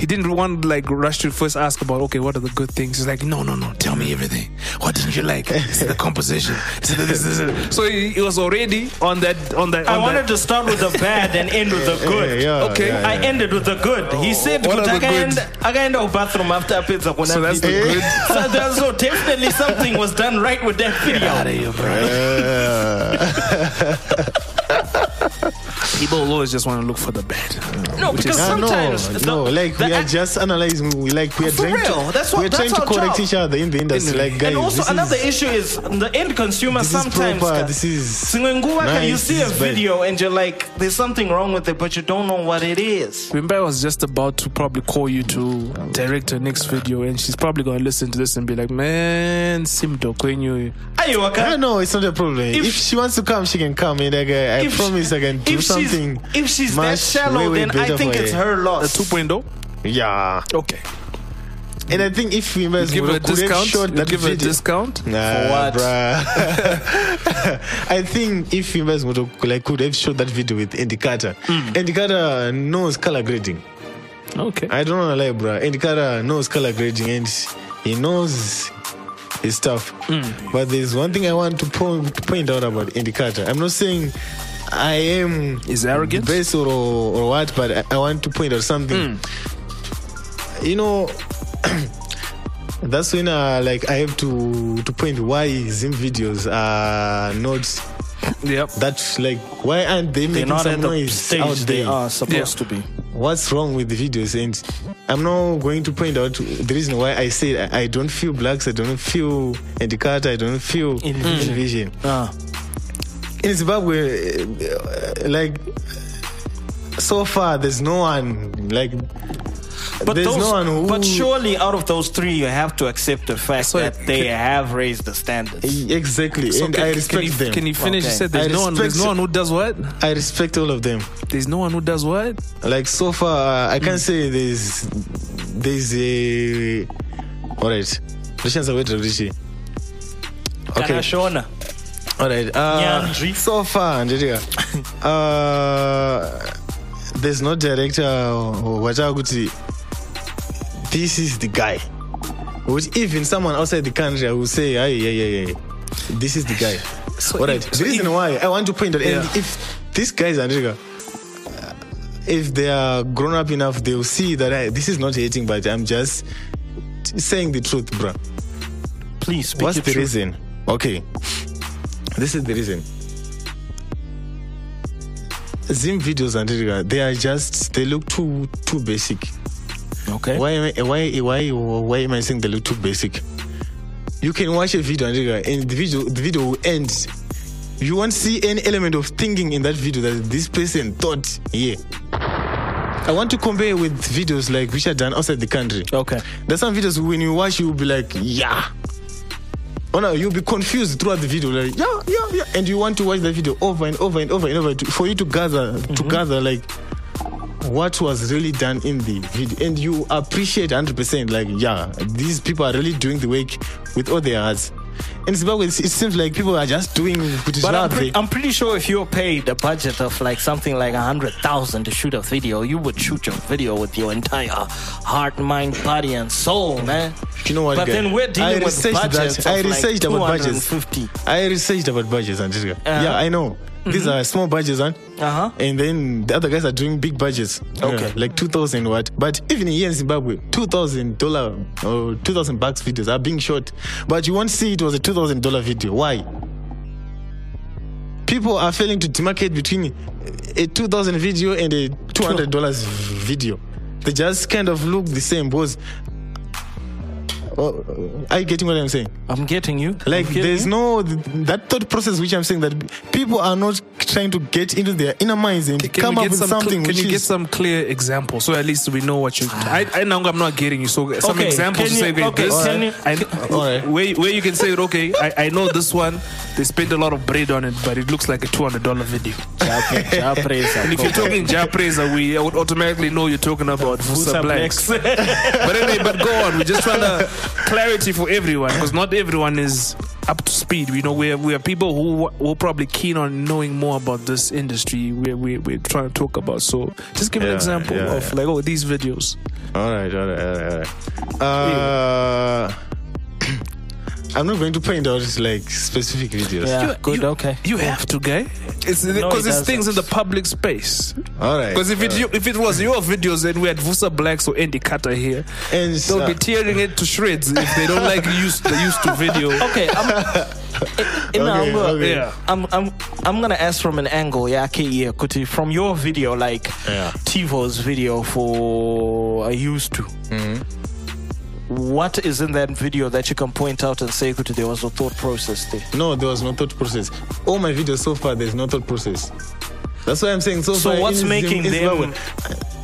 He didn't want like rush to first ask about okay, what are the good things? He's like, no, no, no, tell me everything. What didn't you like? Is it the composition? Is it this, this, this? So he, he was already on that on that.
I
on
wanted
that.
to start with the bad and end with the good.
Yeah,
Okay.
yeah,
I ended with the good. He oh, said,
What are
"Kuti
the good?
akaenda akaenda kubathroom after apedza kuona
So that's the good.
so, there- so definitely something was done right with that video.
Out of here, bro. People always just want to look for the bad.
No, because
is-
no,
sometimes
no,
the-
like
the
we are just analyzing. We like we are
For
trying
real,
to
that's what-
we're trying to correct
job.
each other in the industry. Like guys,
and also
this
another
is,
issue is the end consumer
this is
sometimes
proper.
ka-
This is
Singwe nguva ka you see a
this bad.
video and you're like there's something wrong with it but you don't know what it is
Wimba was just about to probably call you to direct her next video, and she's probably going to listen to this and be like, "Man, Simdo, when you
ayo
I
waka
don't know. It's not a problem. If,
If-
she wants to come, she can come. And like, I, I
If-
promise I can do
if she's if she's that shallow
way, way
then I think it's
her.
her
a
loss
2.0?
Yeah,
Okay,
and I think if we must
give her a
could have
discount.
shot
You
that
give her a discount.
Nah,
For what?
bruh. I think if Imbas Moto like could have shot that video with Andy Cutta.
Hmm.
Andy Cutta knows color grading.
Okay.
I don't wanna lie, bruh. Andy Cutta knows color grading and he knows his stuff.
Hmm.
But there's one thing I want to point, out about Andy Cutta. I'm not saying I am
Is arrogant?
best or, or what, but I, I want to point out something.
Hmm.
You know, that's when uh, like I have to to point why Zim videos are not
Yep.
that like why aren't they
they're
making
not
some
at the
noise out
stage they are supposed
Yeah.
to be
What's wrong with the videos? And I'm not going to point out the reason why I say I I don't feel Blaqs, I don't feel Andy I don't feel
Invision.
Invision.
Ah.
In Zimbabwe, uh, like so far, there's no one like.
but
there's
those,
no one who.
but surely out of those three you have to accept the fact
So,
that they
can-
have raised the standards
Exactly,
So
and
can,
I
can
respect
you,
them.
Can you finish? You said there's
I
no one. There's no one who does what?
I respect all of them.
There's no one who does what?
Like so far, I can't say there's there's a. All right, Rishan's away to Rishi.
Kana
Okay,
shona
all right. Uh, so far, Ndiriga, uh, there's no director or whatever. This is the guy. Which even someone outside the country will say, "Hey, yeah, yeah, yeah, this is the guy."
So
All right. the
so
reason
if-
why I want to point out,
Yeah.
if these guys are Ndiriga, if they are grown up enough, they will see that I, this is not hating, but I'm just saying the truth, bruh.
please speak
What's the
truth.
reason? Okay, this is the reason. Zim videos and they are just they look too too basic.
okay
Why am I, why why why am I saying they look too basic? You can watch a video and and the video the video will end. You won't see any element of thinking in that video that this person thought. Yeah. I want to compare with videos like which are done outside the country.
okay
There's some videos when you watch, you'll be like, yeah. Oh no, you'll be confused throughout the video, like yeah, yeah, yeah, and you want to watch the video over and over and over and over to, for you to gather, to mm-hmm. gather like what was really done in the video, and you appreciate 100 percent, like yeah, these people are really doing the work with all their hearts. In Zimbabwe, it it seems like people are just doing kuti
But I'm, pre- I'm pretty sure if you're paid a budget of like something like a hundred thousand to shoot a video, you would shoot your video with your entire heart, mind, body, and soul, man.
You know what?
But
guy?
then we're dealing
I
with
researched
budgets
that. I
of like
about budgets. I researched about budgets.
Uh-huh.
Yeah, I know. These are small budgets, huh?
Uh-huh.
And then the other guys are doing big budgets.
Okay.
Yeah, like 2,000 what. But even here in Zimbabwe, $2,000 or 2,000 bucks videos are being shot. But you won't see it was a $2,000 video. Why? People are failing to demarcate between a 2,000 video and a $200 video. They just kind of look the same because. Oh, are you getting what I'm saying?
I'm getting you.
Like
getting
there's
you.
no that thought process which I'm saying that people are not trying to get into their inner minds and
Can
come up with
some cl-
something
can
which
you get some clear examples so at least we know what you I, I know I'm not getting you so some
Okay,
examples
can
say
you-
okay,
okay,
this
can you-
I,
Alright.
where, where you can say okay I, I know this one they spent a lot of bread on it but it looks like a $200 video
Ja,
and if you're talking Jah Prayzah we would automatically know you're talking about Vusa
Vusa
Blaqs
Blaqs.
but anyway but go on we're just trying to clarity for everyone because not everyone is up to speed. We know we're, we're people who who are probably keen on knowing more about this industry we're, we're, we're trying to talk about. So just give an example
yeah,
of like oh these videos.
All right, all right, all right, all right. Uh, I'm not going to point out like specific videos.
Yeah, you, good,
you,
okay.
you have to guy it's
No,
because
he
it's things in the public space
All right.
because if it
all
you, if it was your videos then we had Vusa Blaqs or Andy Cutta here
and
they'll
uh,
be tearing it to shreds if they don't like used the used to video
Okay, I'm, in, in
Okay,
our-
okay.
yeah
I'm I'm I'm gonna ask from an angle, yeah, okay, yeah, Kuti, from your video, like
Yeah.
Tivo's video for I used to. What is in that video that you can point out and say, there was a thought process there?
no, there was no thought process. All my videos so far, there's no thought process. That's why I'm saying so. Far.
So
far
what's
in Zim-
making them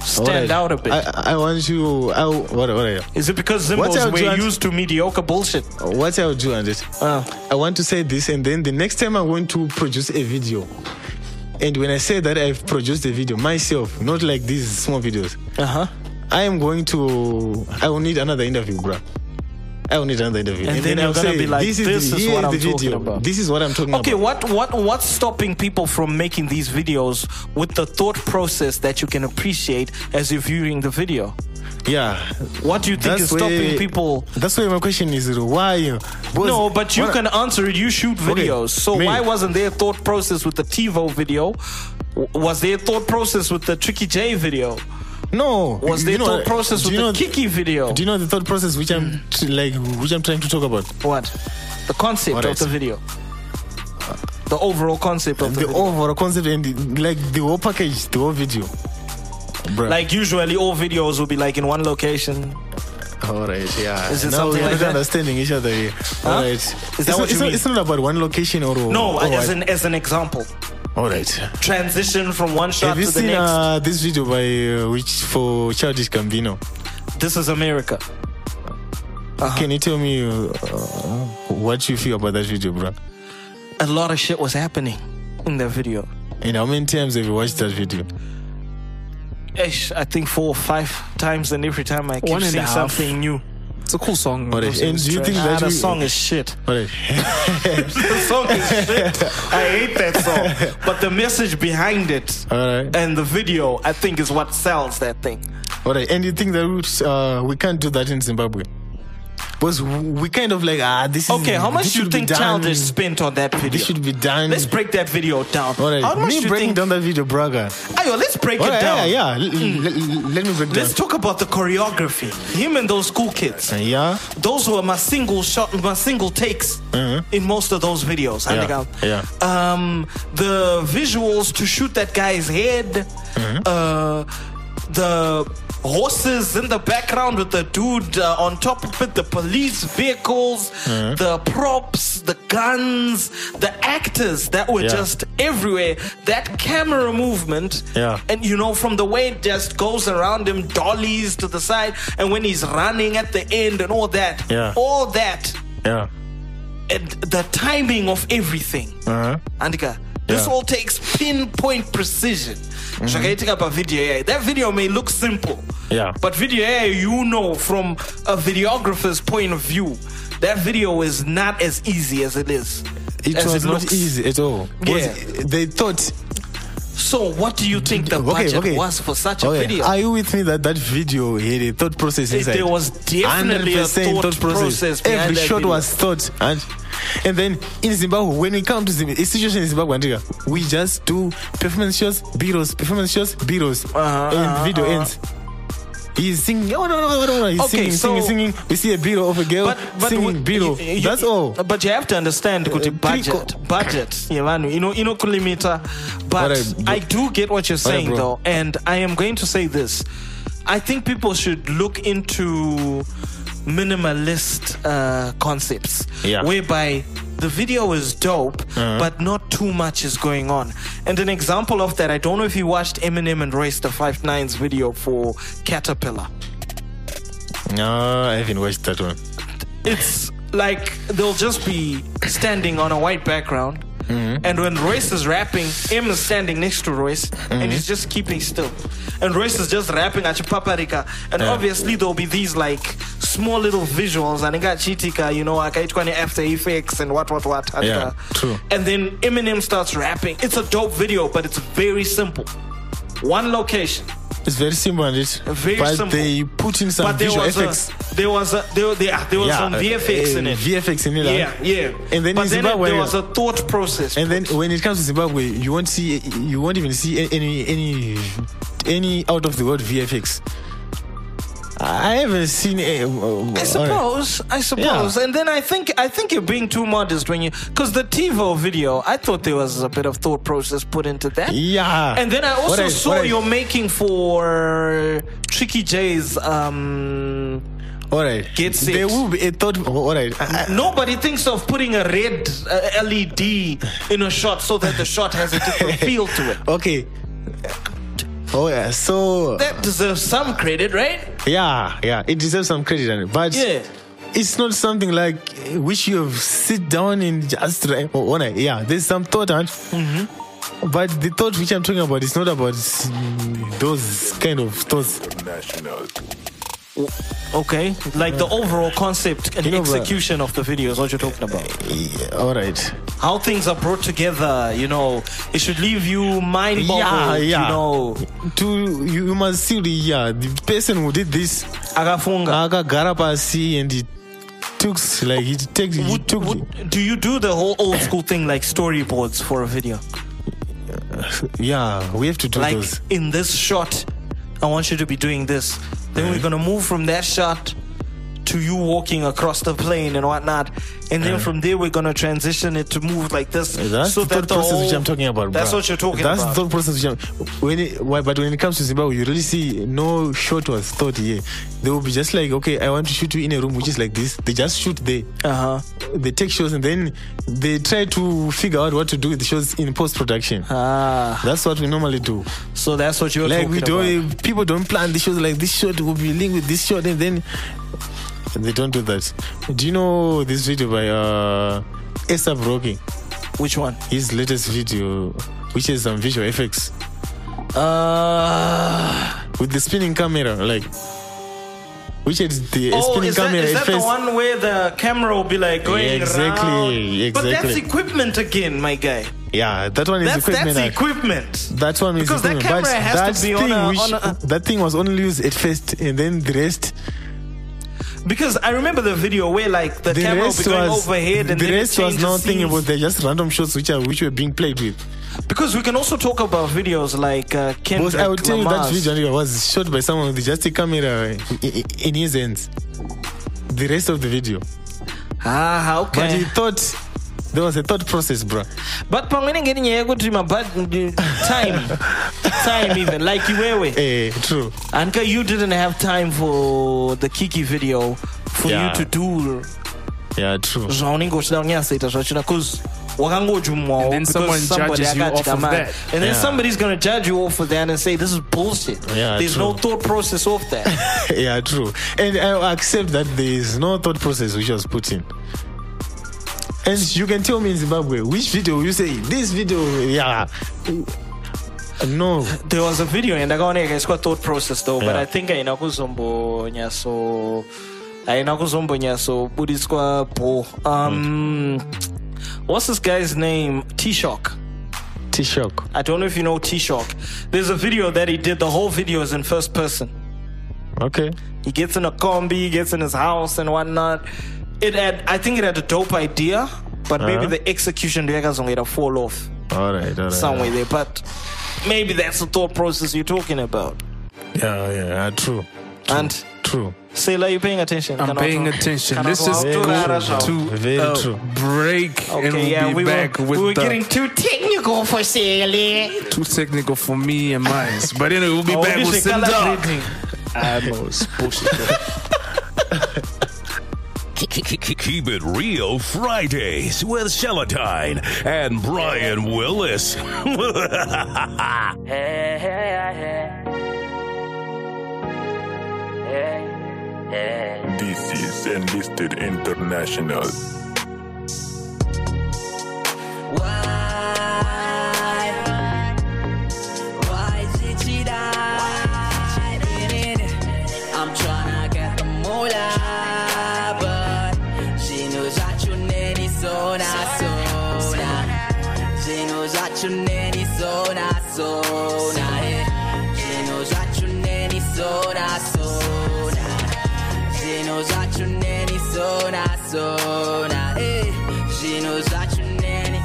stand out a bit?
I, I want you. I, what, what are you?
is it because Zimbos were
and-
used to mediocre bullshit?
What I'll do, it.
Uh,
I want to say this, and then the next time I'm going to produce a video. And when I say that I've produced a video myself, not like these small videos,
uh-huh.
I am going to. I will need another interview, bro. I will need another interview,
And then
I'll
you're gonna
say,
be like,
"This is,
"This
the,
is what
is
I'm talking
video.
about."
This is what I'm talking
Okay,
about."
Okay, what what what's stopping people from making these videos with the thought process that you can appreciate as you're viewing the video?
Yeah,
What do you think is
That's
stopping
where-
people?
That's why my question is why. because-
No, but you can answer it. You shoot videos. so
me.
why wasn't there thought process with the TiVo video? Was there thought process with the Tricky J video?
No,
Was
you
there
know-
thought process with
you
the Kikky video?
Do you know the thought process which I'm t- like which I'm trying to talk about?
what? The concept of the video. The overall concept of the,
The overall concept and the, like the whole package, the whole video. Bruh.
Like usually, all videos will be like in one location.
All right, yeah.
Is it something
we're
like
not understanding each other here. All right.
Is that
it's,
what
not,
you
it's, not, it's not about one location or
No,
or
as
what.
an as an example.
All right.
Transition from one shot
Have you
to the
seen
next.
uh, this video by uh, which for Childish Gambino?
this is America. Uh-huh.
Can you tell me uh, what you feel about that video, bro?
A lot of shit was happening in that video.
And how many times have you watched that video?
Ish, I think four or five times, and every time I keep
One
seeing something new.
It's a cool song
All right.
Those
And do you think
Ah,
that
the song is shit.
All right.
the song is shit. I hate that song. But the message behind it
All right.
and the video, I think, is what sells that thing.
All right. And you think that we, uh, we can't do that in Zimbabwe? Because we kind of like ah this is
Okay, how much do you think Childish spent on that video?
This should be done.
Let's break that video down.
All right.
How much
me
do you
breaking
think?
down that video, Braga.
Ayo, let's break
All
it
right,
down.
yeah, yeah. L- l- l- let me break
Let's
down.
talk about the choreography. Him and those school kids.
Uh, yeah.
Those were my single shot, my single takes in most of those videos. I
Yeah, yeah.
Um, the visuals to shoot that guy's head. Uh, the horses in the background with the dude uh, on top of it, the police vehicles, the props, the guns, the actors that were
Yeah.
just everywhere. That camera movement,
Yeah.
and you know, from the way it just goes around him, dollies to the side, and when he's running at the end and all that,
Yeah.
all that,
Yeah.
and the timing of everything.
Uh-huh.
Andika, this
Yeah.
all takes pinpoint precision. Mm-hmm. Zvakaitika pavideo yayo. That video may look simple.
Yeah.
But video yayo, you know from a videographer's point of view, that video is not as easy as it is.
It
as
was
it
not
looks.
easy at all.
Yeah.
They thought
So, what do you think the budget
okay.
was for such a
Okay,
video?
Are you with me that that video had a thought process inside?
there was definitely a
100%
thought process behind
Every shot
video.
was thought. And, and then in Zimbabwe, when we come to Zimbabwe, a situation in Zimbabwe, we just do performance shows, B-rolls, performance shows, B-rolls,
Uh-huh,
and
uh-huh,
video
uh-huh.
ends. He's singing, oh no, no, no, no, he's
Okay,
singing, singing,
so-
singing. We see a B-roll of a girl singing
we-
B-roll.
you- you-
That's all.
But you have to understand, kuti budget, budget, yeah, you know, you know, kulimita. But
Alright.
I do get what you're saying,
bro.
though, and I am going to say this. I think people should look into minimalist uh, concepts,
Yeah.
whereby the video is dope,
Uh-huh.
but not too much is going on. And an example of that, I don't know if you watched Eminem and Royce the Five Nines video for Caterpillar.
No, I haven't watched that one.
it's like they'll just be standing on a white background. And when Royce is rapping, M is standing next to Royce and he's just keeping still. And Royce is just rapping at Paprika. And
Yeah.
obviously there'll be these like small little visuals and I got Chitika, you know, like After Effects and what what what. And,
Yeah, true.
And then Eminem starts rapping. It's a dope video, but it's very simple. One location.
It's very simple, and it.
Very
but
simple.
they put in some
but there
visual
was
effects.
a there was a there, there, there was some VFX
uh,
in it.
VFX in it.
Yeah, yeah.
And then
but
in
then
Zimbabwe,
there was a thought process.
and then when it comes to Zimbabwe, you won't see, you won't even see any any any out of the world VFX. I haven't seen. it.
I suppose, I suppose, and then I think I think you're being too modest when you because the TiVo video, I thought there was a bit of thought process put into that.
Yeah.
And then I also
I-
saw you're making for Tricky J's. Um,
All right.
Get set.
There will be a thought. All right. I-
Nobody thinks of putting a red uh, LED in a shot so that the shot has a different feel to it.
okay. Oh yeah. So
That deserves some credit, right?
yeah, yeah. It deserves some credit, but
Yeah.
it's not something like uh, which you have sit down and just try. Oh, all right. Yeah. There's some thought, on.
Mm-hmm.
But the thought which I'm talking about is not about mm, those kind of thoughts.
Okay, like the overall concept and
You know,
execution of the video is what you're talking about.
Yeah, all right.
How things are brought together, you know, it should leave you mind
Yeah,
boggled.
yeah.
You know,
To you must see the yeah the person who did this
akafunga.
akagara pasi and he took like he takes
Would-
took
would- do you do the whole old school thing like storyboards for a video?
yeah we have to do
like
those
in this shot, I want you to be doing this. Then we're gonna move from that shot to you walking across the plane and whatnot, and then from there we're gonna transition it to move like this.
That's
so
the
that
thought process which
whole-
I'm talking about.
That's
bruh.
what you're talking
That's
about.
That's the thought process which I'm. When it, why, but when it comes to Zimbabwe, you really see no shot was thought here. They will be just like, okay, I want to shoot you in a room which is like this. They just shoot there.
Uh huh.
They take shots and then they try to figure out what to do with the shows in post production.
Ah,
That's what we normally do.
so that's what you're
like we don't
about.
people don't plan the shows like this shot will be linked with this shot and then they don't do that do you know this video by uh ASAP Rocky
Which one?
his latest video which has some visual effects
Uh,
with the spinning camera like which is the
oh,
spinning
is that,
camera
is
at
that the one where the camera will be like going
Yeah, exactly,
around? But that's equipment again, my guy.
yeah that one is
That's
equipment
that's equipment.
that one is
Because that
equipment, but
camera has to
that
be on a-
which,
on a-
that thing was only used at first and then the rest
Because I remember the video where like the,
the
camera was going
was
overhead and
the
it
rest was nothing about they're just random shots which are which were being played with.
Because we can also talk about videos like uh, Kendrick
Because I will tell you that video was shot by someone with just a camera in- in his hands. The rest of the video,
Ah, okay.
but he thought there was a thought process, bro.
but pamweni ngeni nyaya yekuti mabud time time even like iwewe
Eh, true.
anka you didn't have time for the Kikky video for
Yeah.
you to do
Yeah, true.
zvaunenge uchida kunyasaita zvachona bcause wakangojumwawo
And then
because
someone
somebody
judges you
akati
off of that.
and then
Yeah.
somebody's gonna judge you off of that and say this is bullshit
Yeah,
there's no thought process of that
yeah, true. And I accept that there is no thought process which was put in. And you can tell me in Zimbabwe which video you say this video, yeah. No,
there was a video and ndakaona ikaiswa thought process though but
Yeah.
i think haina kuzombonyaso haina kuzombonya so budiswa bo um what's this guy's name t-shock
T-Shock.
i don't know if you know t-shock there's a video that he did the whole video is in first person
Okay.
he gets in a combi he gets in his house and whatnot it had i think it had a dope idea but maybe
Uh-huh.
the execution yakazongera fall off
All right. All right.
somewhere there but maybe that's the thought process you're talking about
Yeah, yeah. True.
and
True.
Sailor, you paying attention?
I'm
Kana
paying
watu-
attention.
kana
Let's
watu
just
watu
go
rara zao.
to
Very
a
true.
break and we'll
yeah,
be
we
back
were,
with
we were
the
getting too technical for Sailor.
too technical for me and mine. But anyway, we'll be
Oh,
back with
is
Sim
color
Dog.
grading.
I know it's bullshit.
Keep it real Fridays with Seletine and Brian Willis.
This is Enlisted International.
I'm need it so na so na. eh. She knows that you need it.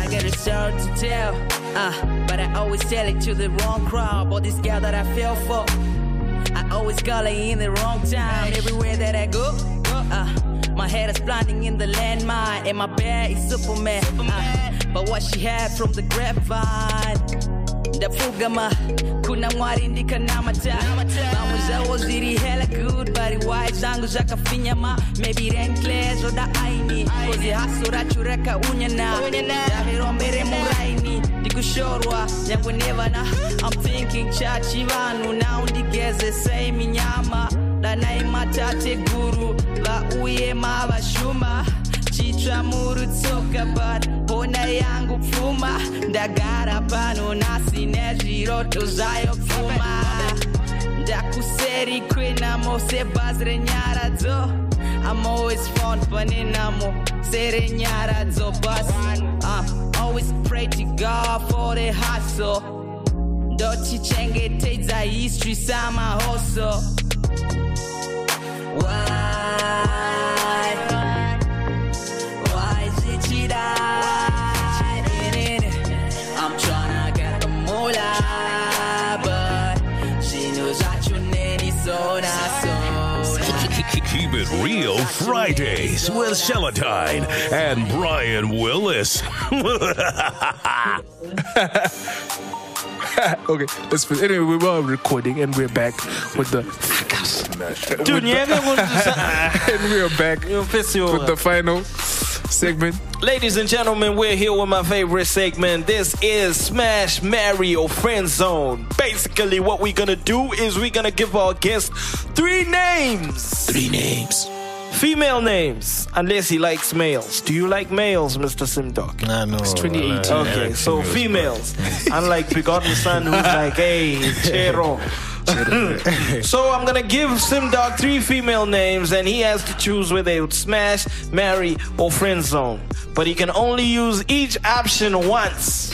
I got a story to tell, uh, but I always tell it to the wrong crowd. But this girl that I fell for, I always call her in the wrong time. Everywhere that I go, uh, my head is blinding in the landmine, and my bear is Superman. Uh, but what she had from the grapevine. ndapfugama kuna mwari ndikanamata vamwe zvavo zviri hella good but why zvangu zvakafinyama maybe renclair zvoda aini. Kozi haso racho rakaunyana ndave remuraini ndikushorwa nyangwe nevana i'm thinking chachi vanhu nau ndigeze sei minyama danai matate guru. Vauye mavashuma chitsva murutsoka but yangu pfuma ndagara pano nhasi nezviroto zvayo pfuma ndakuseri kwenamo sebhazi renyaradzo I'm always found pane namo serenyaradzo bus. Uh, always pray to God for the hustle. Ndotichengetedza history samahoso Why?
Keep it real Fridays with Seletine and Brian Willis.
okay, let's finish. Anyway, we were recording and we're back with the
Dude, nyeke kuti
and we are back with the final segment.
Ladies and gentlemen, we're here with my favorite segment. This is Smash, Mario or Friend Zone. Basically, what we're gonna do is we're gonna give our guests three names.
Three names.
Female names, unless he likes males. Do you like males, Mr. SimDoc?
Nah, no.
It's 2018.
Okay, so females. Unlike Begotten Son, who's like, hey, Chero. so I'm gonna give SimDoc three female names, and he has to choose whether he would smash, marry, or friend zone. But he can only use each option once.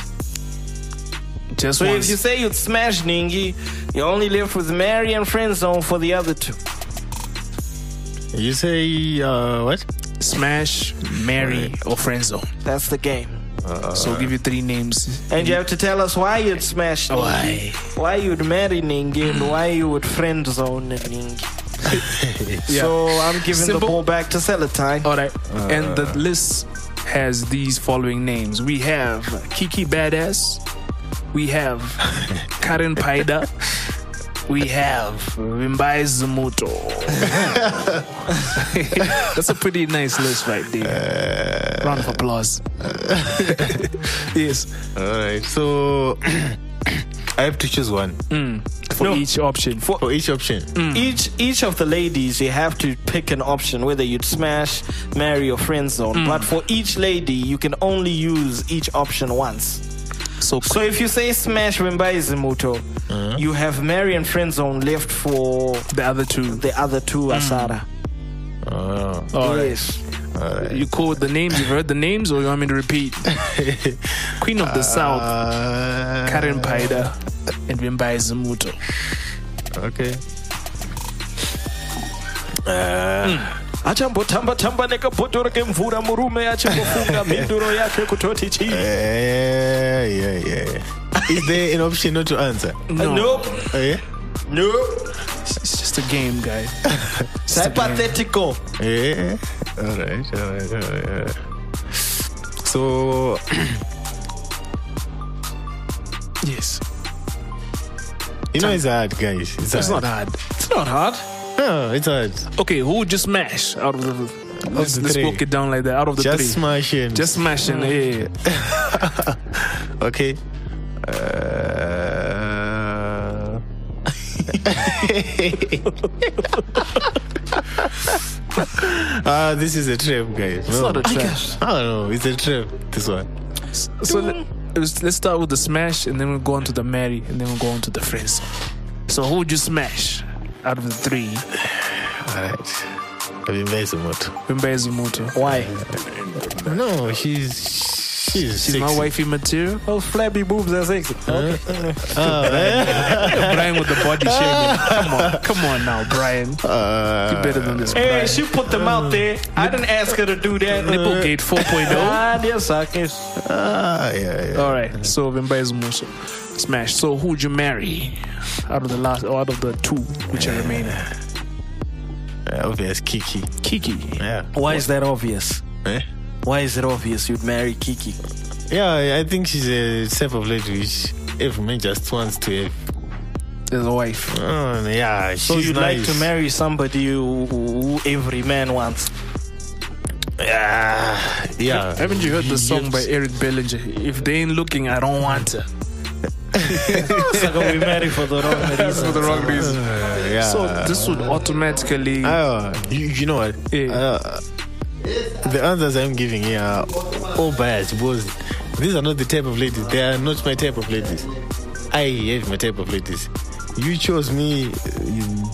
Just
So
once.
if you say you'd smash Ningi, you only left with marry and friend zone for the other two.
You say uh, what?
Smash, marry, or friend zone.
That's the game.
Uh-uh. so give you three names.
And you have to tell us why you'd smash Ningi,
Why?
why you'd marry Ningi, and why you would friend zone Ningi. So I'm giving the ball back to Seletine.
All right. Uh. and the list has these following names. We have Kikky Badass. We have Karen Paida. We have Vimbai Zimuto. That's a pretty nice list right there. Uh, Round of applause. yes.
All right. So I have to choose one hmm.
For
No.
each option.
for each option. Hmm.
Each each of the ladies, you have to pick an option whether you'd smash, marry, or friend zone. Hmm. But for each lady, you can only use each option once.
So,
So if you say smash Vimbai Zimuto,
Uh-huh.
you have Mary and Friend Zone left for
the other two.
the other two Asara.
Oh,
All right.
yes.
You cool with the names? You've heard the names, or you want me to repeat? Queen of the South,
uh,
Karen Paida, and Vimbai Zimuto.
Okay.
Achambotamba tamba nekabhotoro kemvura murume achimbofunga mhinduro yake kutoti chii eh,
Yeah, yeah, yeah. Is there an option not to answer?
No,
nope
Oh, yeah?
nope
it's just a game, guy.
it's hypothetical
Yeah. All right, all right, all right. all right. So,
Yes,
you know, it's hard, guys. It's,
it's not
hard.
hard.
it's not hard
No, it's hard.
Okay, who would you smash out of the? Let's,
the
let's
three.
book it down like that. Out of the
Just
three,
smashing.
just smashing. Yeah.
okay. Uh, Ah, this is a trap, guys.
It's not a trap.
I don't know. It's a trap. This one.
So let, let's, let's start with the smash, and then we'll go on to the marry, and then we'll go on to the friends. So who would you smash out of the three?
All right. I've been very somewhat.
Vimbai Zimuto.
why
No, she's she's
She's my wifey material.
those flabby boobs are sexy
Oh, eh?
Brian with the body shaming. Come on, come on now, Brian.
Uh,
You better than this,
hey
Brian.
she put them out there i didn't ask her to do that
Nipplegate 4.0.
ah dear suckers
ah, yeah, yeah.
All right, so Vimbai Zimuto. Smash. So who would you marry out of the last, or out of the two which are remaining?
Uh, obvious Kikky.
Kikky.
Yeah.
why is that obvious
Eh?
Why is it obvious you'd marry Kikky
Yeah, I think she's a type of lady which every man just wants to have.
There's a wife.
Oh, yeah, she's
so you'd
nice.
like to marry somebody who, who every man wants
Yeah, yeah.
Haven't you heard the song
Yes.
by Eric Bellinger? If they ain't looking, I don't want her.
so we marry for the wrong reason
For the wrong reason.
Uh, yeah.
So this would automatically.
Oh, you, you know what?
Yeah.
Uh, the answers I'm giving here are all biased because these are not the type of ladies. They are not my type of ladies. I have my type of ladies. You chose me, uh,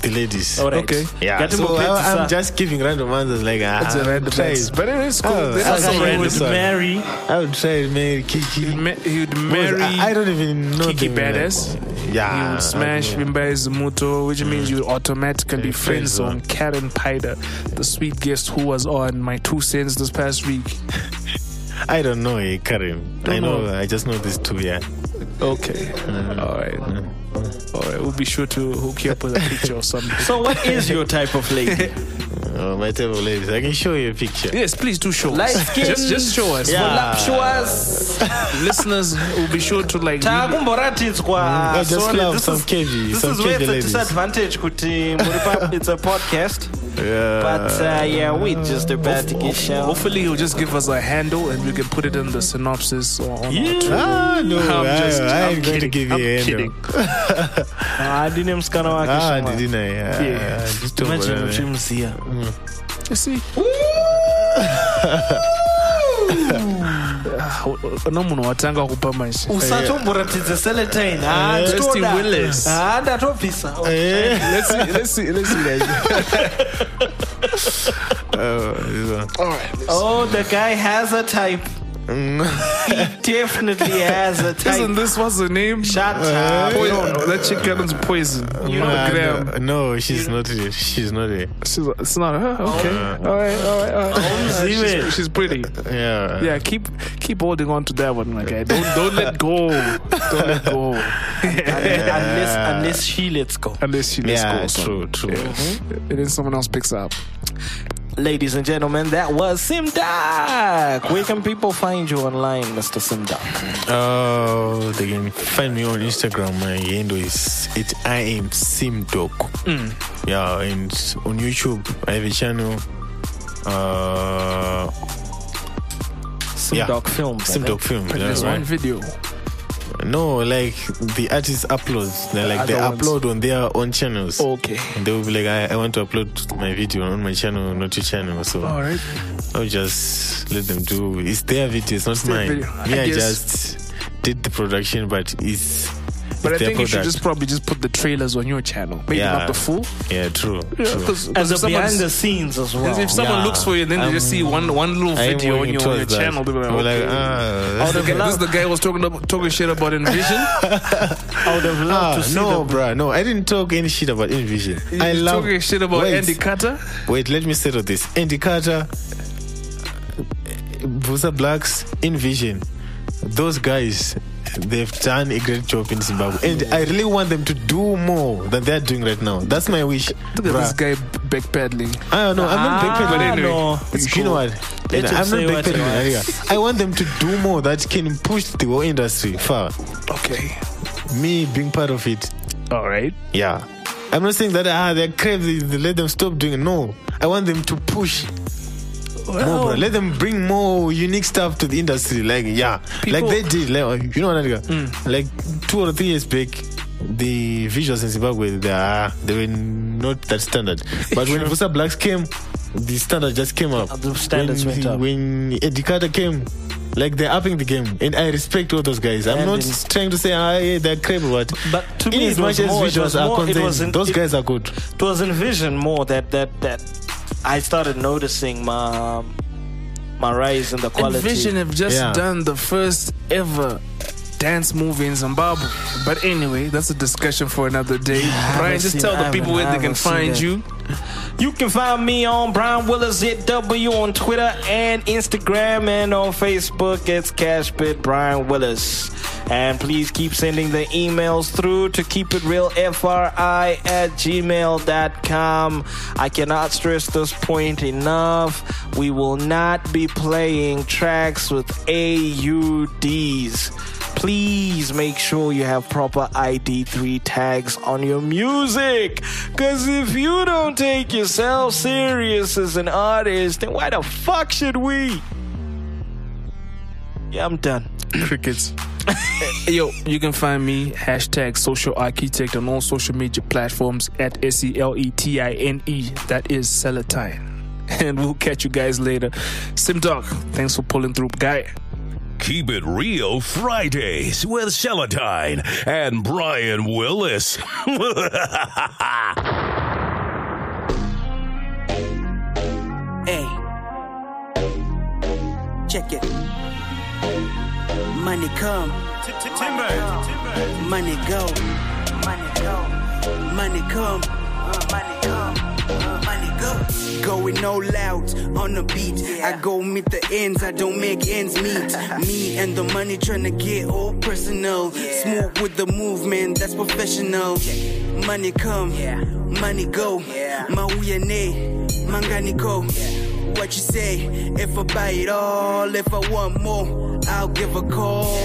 the ladies.
All right.
Okay.
Yeah,
Get
so I, I'm just giving random answers like ah,
It's a random
try
answer.
it.
But it is cool.
Oh,
There's
I
some
can
random.
this one.
marry
I would try to marry Kikky.
He'd, ma- he'd marry
I, I don't even know
Kikky
them, like-
Badass.
Yeah.
He would smash
I don't know.
Vimbai which means you automatically
Yeah,
friend
friend
zone
zone.
Uh, Karen Paida, the sweet guest who was on my two cents this past week.
I don't know, eh, Karim. I
Don't
know,
know.
I just know these two, yeah.
Okay. Mm. All right. Mm. All right. We'll be sure to hook you up with a picture or something.
so what is your type of lady
Oh, my type of ladies. I can show you a picture.
Yes, please do show
Light
us.
skin.
Just, just show us.
voluptuous
Listeners will be sure to like. really-
takumboratidzwa
I just
sorry,
love
this
some
is-
KV,
this
some
is where
KV
it's a disadvantage kuti it's a podcast
Yeah.
but uh, yeah we just about to get show
Hopefully, he'll just give us a handle and we can put it in the synopsis or on our Twitter.
Ah, no,
I'm
I,
just-
I
I'm
am going to
kidding.
give you
I'm
a
kidding.
handle.
Ah, ndine musikana wake
Ah,
shamwari.
didn't I? Ah,
Yeah.
just
imagine
bother.
uchimuziya
You see? Ah, una munhu watanga kupa manje
usatomboratidze seletine
Justin
nditoda.
Willis.
Ah, Ndatobvisa
let's see let's see let's see guys.
This one.
all right
oh the guy has a type he definitely has a type.
Isn't this what's the name?
Shut up.
poison that chick Ellen's poison. You know
Ah,
Graham
no, no, she's not here. She's not here.
she's, it's not her? Okay. All right all right, all right. Uh,
Zime.
she's, she's pretty.
Yeah.
yeah keep keep holding on to that one my guy. Don't don't let go. Don't let go. Yeah.
unless unless she lets go.
Unless she lets
Yeah,
go son.
true, true.
and then someone else picks up
Ladies and gentlemen, that was SimDoc. Where can people find you online, Mr. SimDoc?
Oh, they can find me on Instagram. My handle is it I am SimDoc.
Mm.
Yeah, and on YouTube I have a channel. Uh, Yeah.
SimDoc Films. I think.
SimDoc Film.
and
yeah,
there's one video
No, like the artists uploads. They like they
ones.
upload on their own channels.
okay
And they will be like, I, I want to upload my video on my channel, not your channel. So
all right
I'll just let them do. It's their video, it's not
their
mine.
I
Me, I,
guess-
just did the production, but it's.
But I
it's their
think you should just probably just put the trailers on your channel. Maybe
Yeah.
not the full.
Yeah, true.
Yeah,
true.
because
As a behind the scenes as well.
if someone
Yeah.
looks for you, then they just see one one little video on your, on your channel. They'll be like,
We're like,
okay.
ah,
this, is the guy, this is the guy who was talking about, talking shit about Invision.
I would have loved
Ah,
to see
no,
the
bruh, no, I didn't talk any shit about Invision. I love
talking shit about
wait,
Andy Cutta.
Wait, let me settle this. Andy Cutta, Vusa Blaqs, Invision, those guys, they've done a great job in Zimbabwe, and I really want them to do more than they're doing right now. That's my wish.
Look at
bruh.
this guy backpedaling.
I don't know. I'm not
Ah,
backpedaling.
anyway,
no,
It's
it's
you know what?
Let
I'm not
what he
backpedaling.
wants.
I want them to do more that can push the whole industry far.
Okay.
Me being part of it,
All right.
yeah. I'm not saying that ah they're crazy. Let them stop doing it. No, I want them to push more, bro. Let them bring more unique stuff to the industry. Like yeah,
People-
like they did. Like, you know what? Nigga? Like two or three years back. The visuals in Zimbabwe, they, are, they were not that standard. But when Vusa Blaqs came, the standard just came up.
The standards
when,
went up.
When Andy Cutta came, like they're upping the game. And I respect all those guys. I'm
And
not
in-
trying to say, ah, yeah, they're crap, but,
But to me,
as much as
more-
visuals
was
are
more-
concerned, those
it-
guys are good.
it was in vision more that that that I started noticing my my rise in the quality.
Invision have just
Yeah.
done the first ever dance movie in Zimbabwe. But anyway, that's a discussion for another day. Brian, just tell the people where they can find you.
You can find me on Brian Willis ZW on Twitter and Instagram and on Facebook. It's Cashbit Brian Willis. And please keep sending the emails through to keep it real FRI at gmail.com. I cannot stress this point enough. We will not be playing tracks with AUDs. Please make sure you have proper ID3 tags on your music. Because if you don't take yourself serious as an artist, then why the fuck should we? Yeah, I'm done.
Crickets. Yo, you can find me hashtag social architect on all social media platforms at S E L E T I N E. That is Seletine. And we'll catch you guys later. SimDoc, thanks for pulling through, guy.
Keep it real Fridays with Seletine and Brian Willis.
Hey. Check it. Money come. timber, Money go. Money go. Money come. Uh, money come. Money go. Going all out on the beat. I go meet the ends, I don't make ends meet. Me and the money tryna get all personal. Smooth with the movement, that's professional. Money come, money go. Mauya ne, mangani go. What you say? If I buy it all, if I want more, I'll give a call.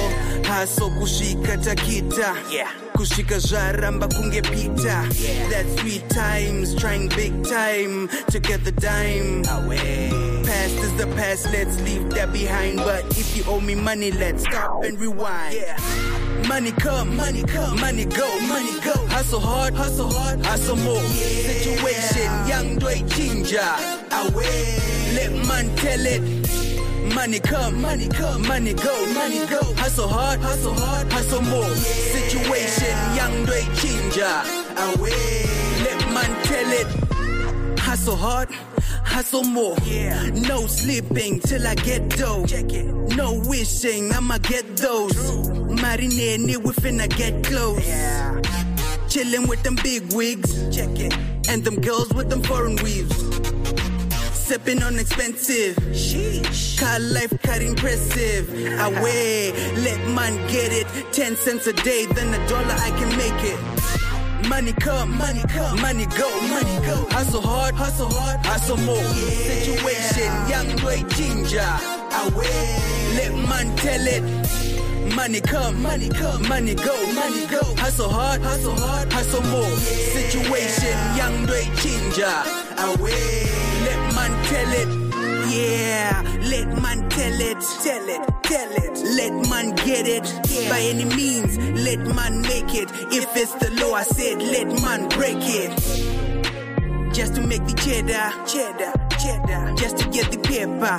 Haso kushika takita. Yeah. Kushika zvaramba kungepita. That's three times, trying big time to get the dime. away Past is the past, let's leave that behind. But if you owe me money, let's stop and rewind. Money come, money come, money go, money go. Hustle hard, hustle hard, hustle more. Situation, young Dway Ginger. Away, let man tell it. Money come, money come, money go, money go. Hustle hard, hustle hard, hustle more. Situation, young Dway Ginger. Away, let man tell it. Hustle hard, hustle more. Yeah. No sleeping till I get dough. No wishing, I'ma get those. Marinini, we finna get close. Chilling with them big wigs. And them girls with them foreign weaves. Sipping on expensive. Car life cut impressive. Away, let man get it. Ten cents a day, then a dollar I can make it. Money come, money come, money go, money go. Hustle hard, hustle hard, hustle more. Situation, young boy ginger. I Away, let man tell it. Money come, money come, money go, money go. Hustle hard, hustle hard, hustle more. Situation, young boy ginger. Away, let man tell it. Yeah, let man tell it, tell it, tell it. Let man get it by any means. Let man make it. If it's the law, I said let man break it. Just to make the cheddar, cheddar, cheddar. Just to get the paper.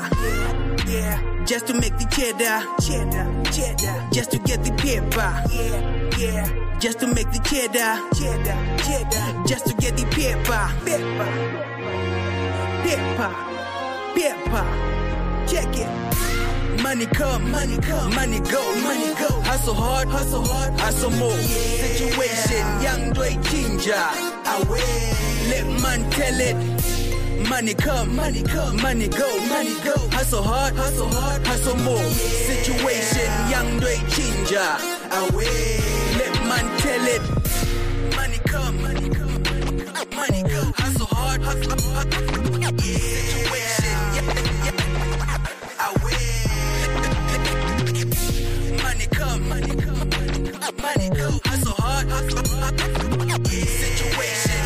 Yeah. just to make the cheddar, cheddar, cheddar, just to get the paper, yeah, yeah, just to make the cheddar, cheddar, cheddar, just to get the paper, paper, paper, paper, check it. Money come, money come, money go, money go. Hustle hard, hustle hard, hustle more. Situation, young Dway ginger. Away, let man tell it. Money come, money come, money go, money go. Hustle hard, hustle hard, hustle more. Situation, young Dway ginger. Away, let man tell it. Money come, money money. Hustle hard, hustle hard. Situation, yeah, yeah. Away. Money come, money come, money go. Hustle hard, hustle hard. Situation,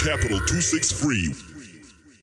Capital 263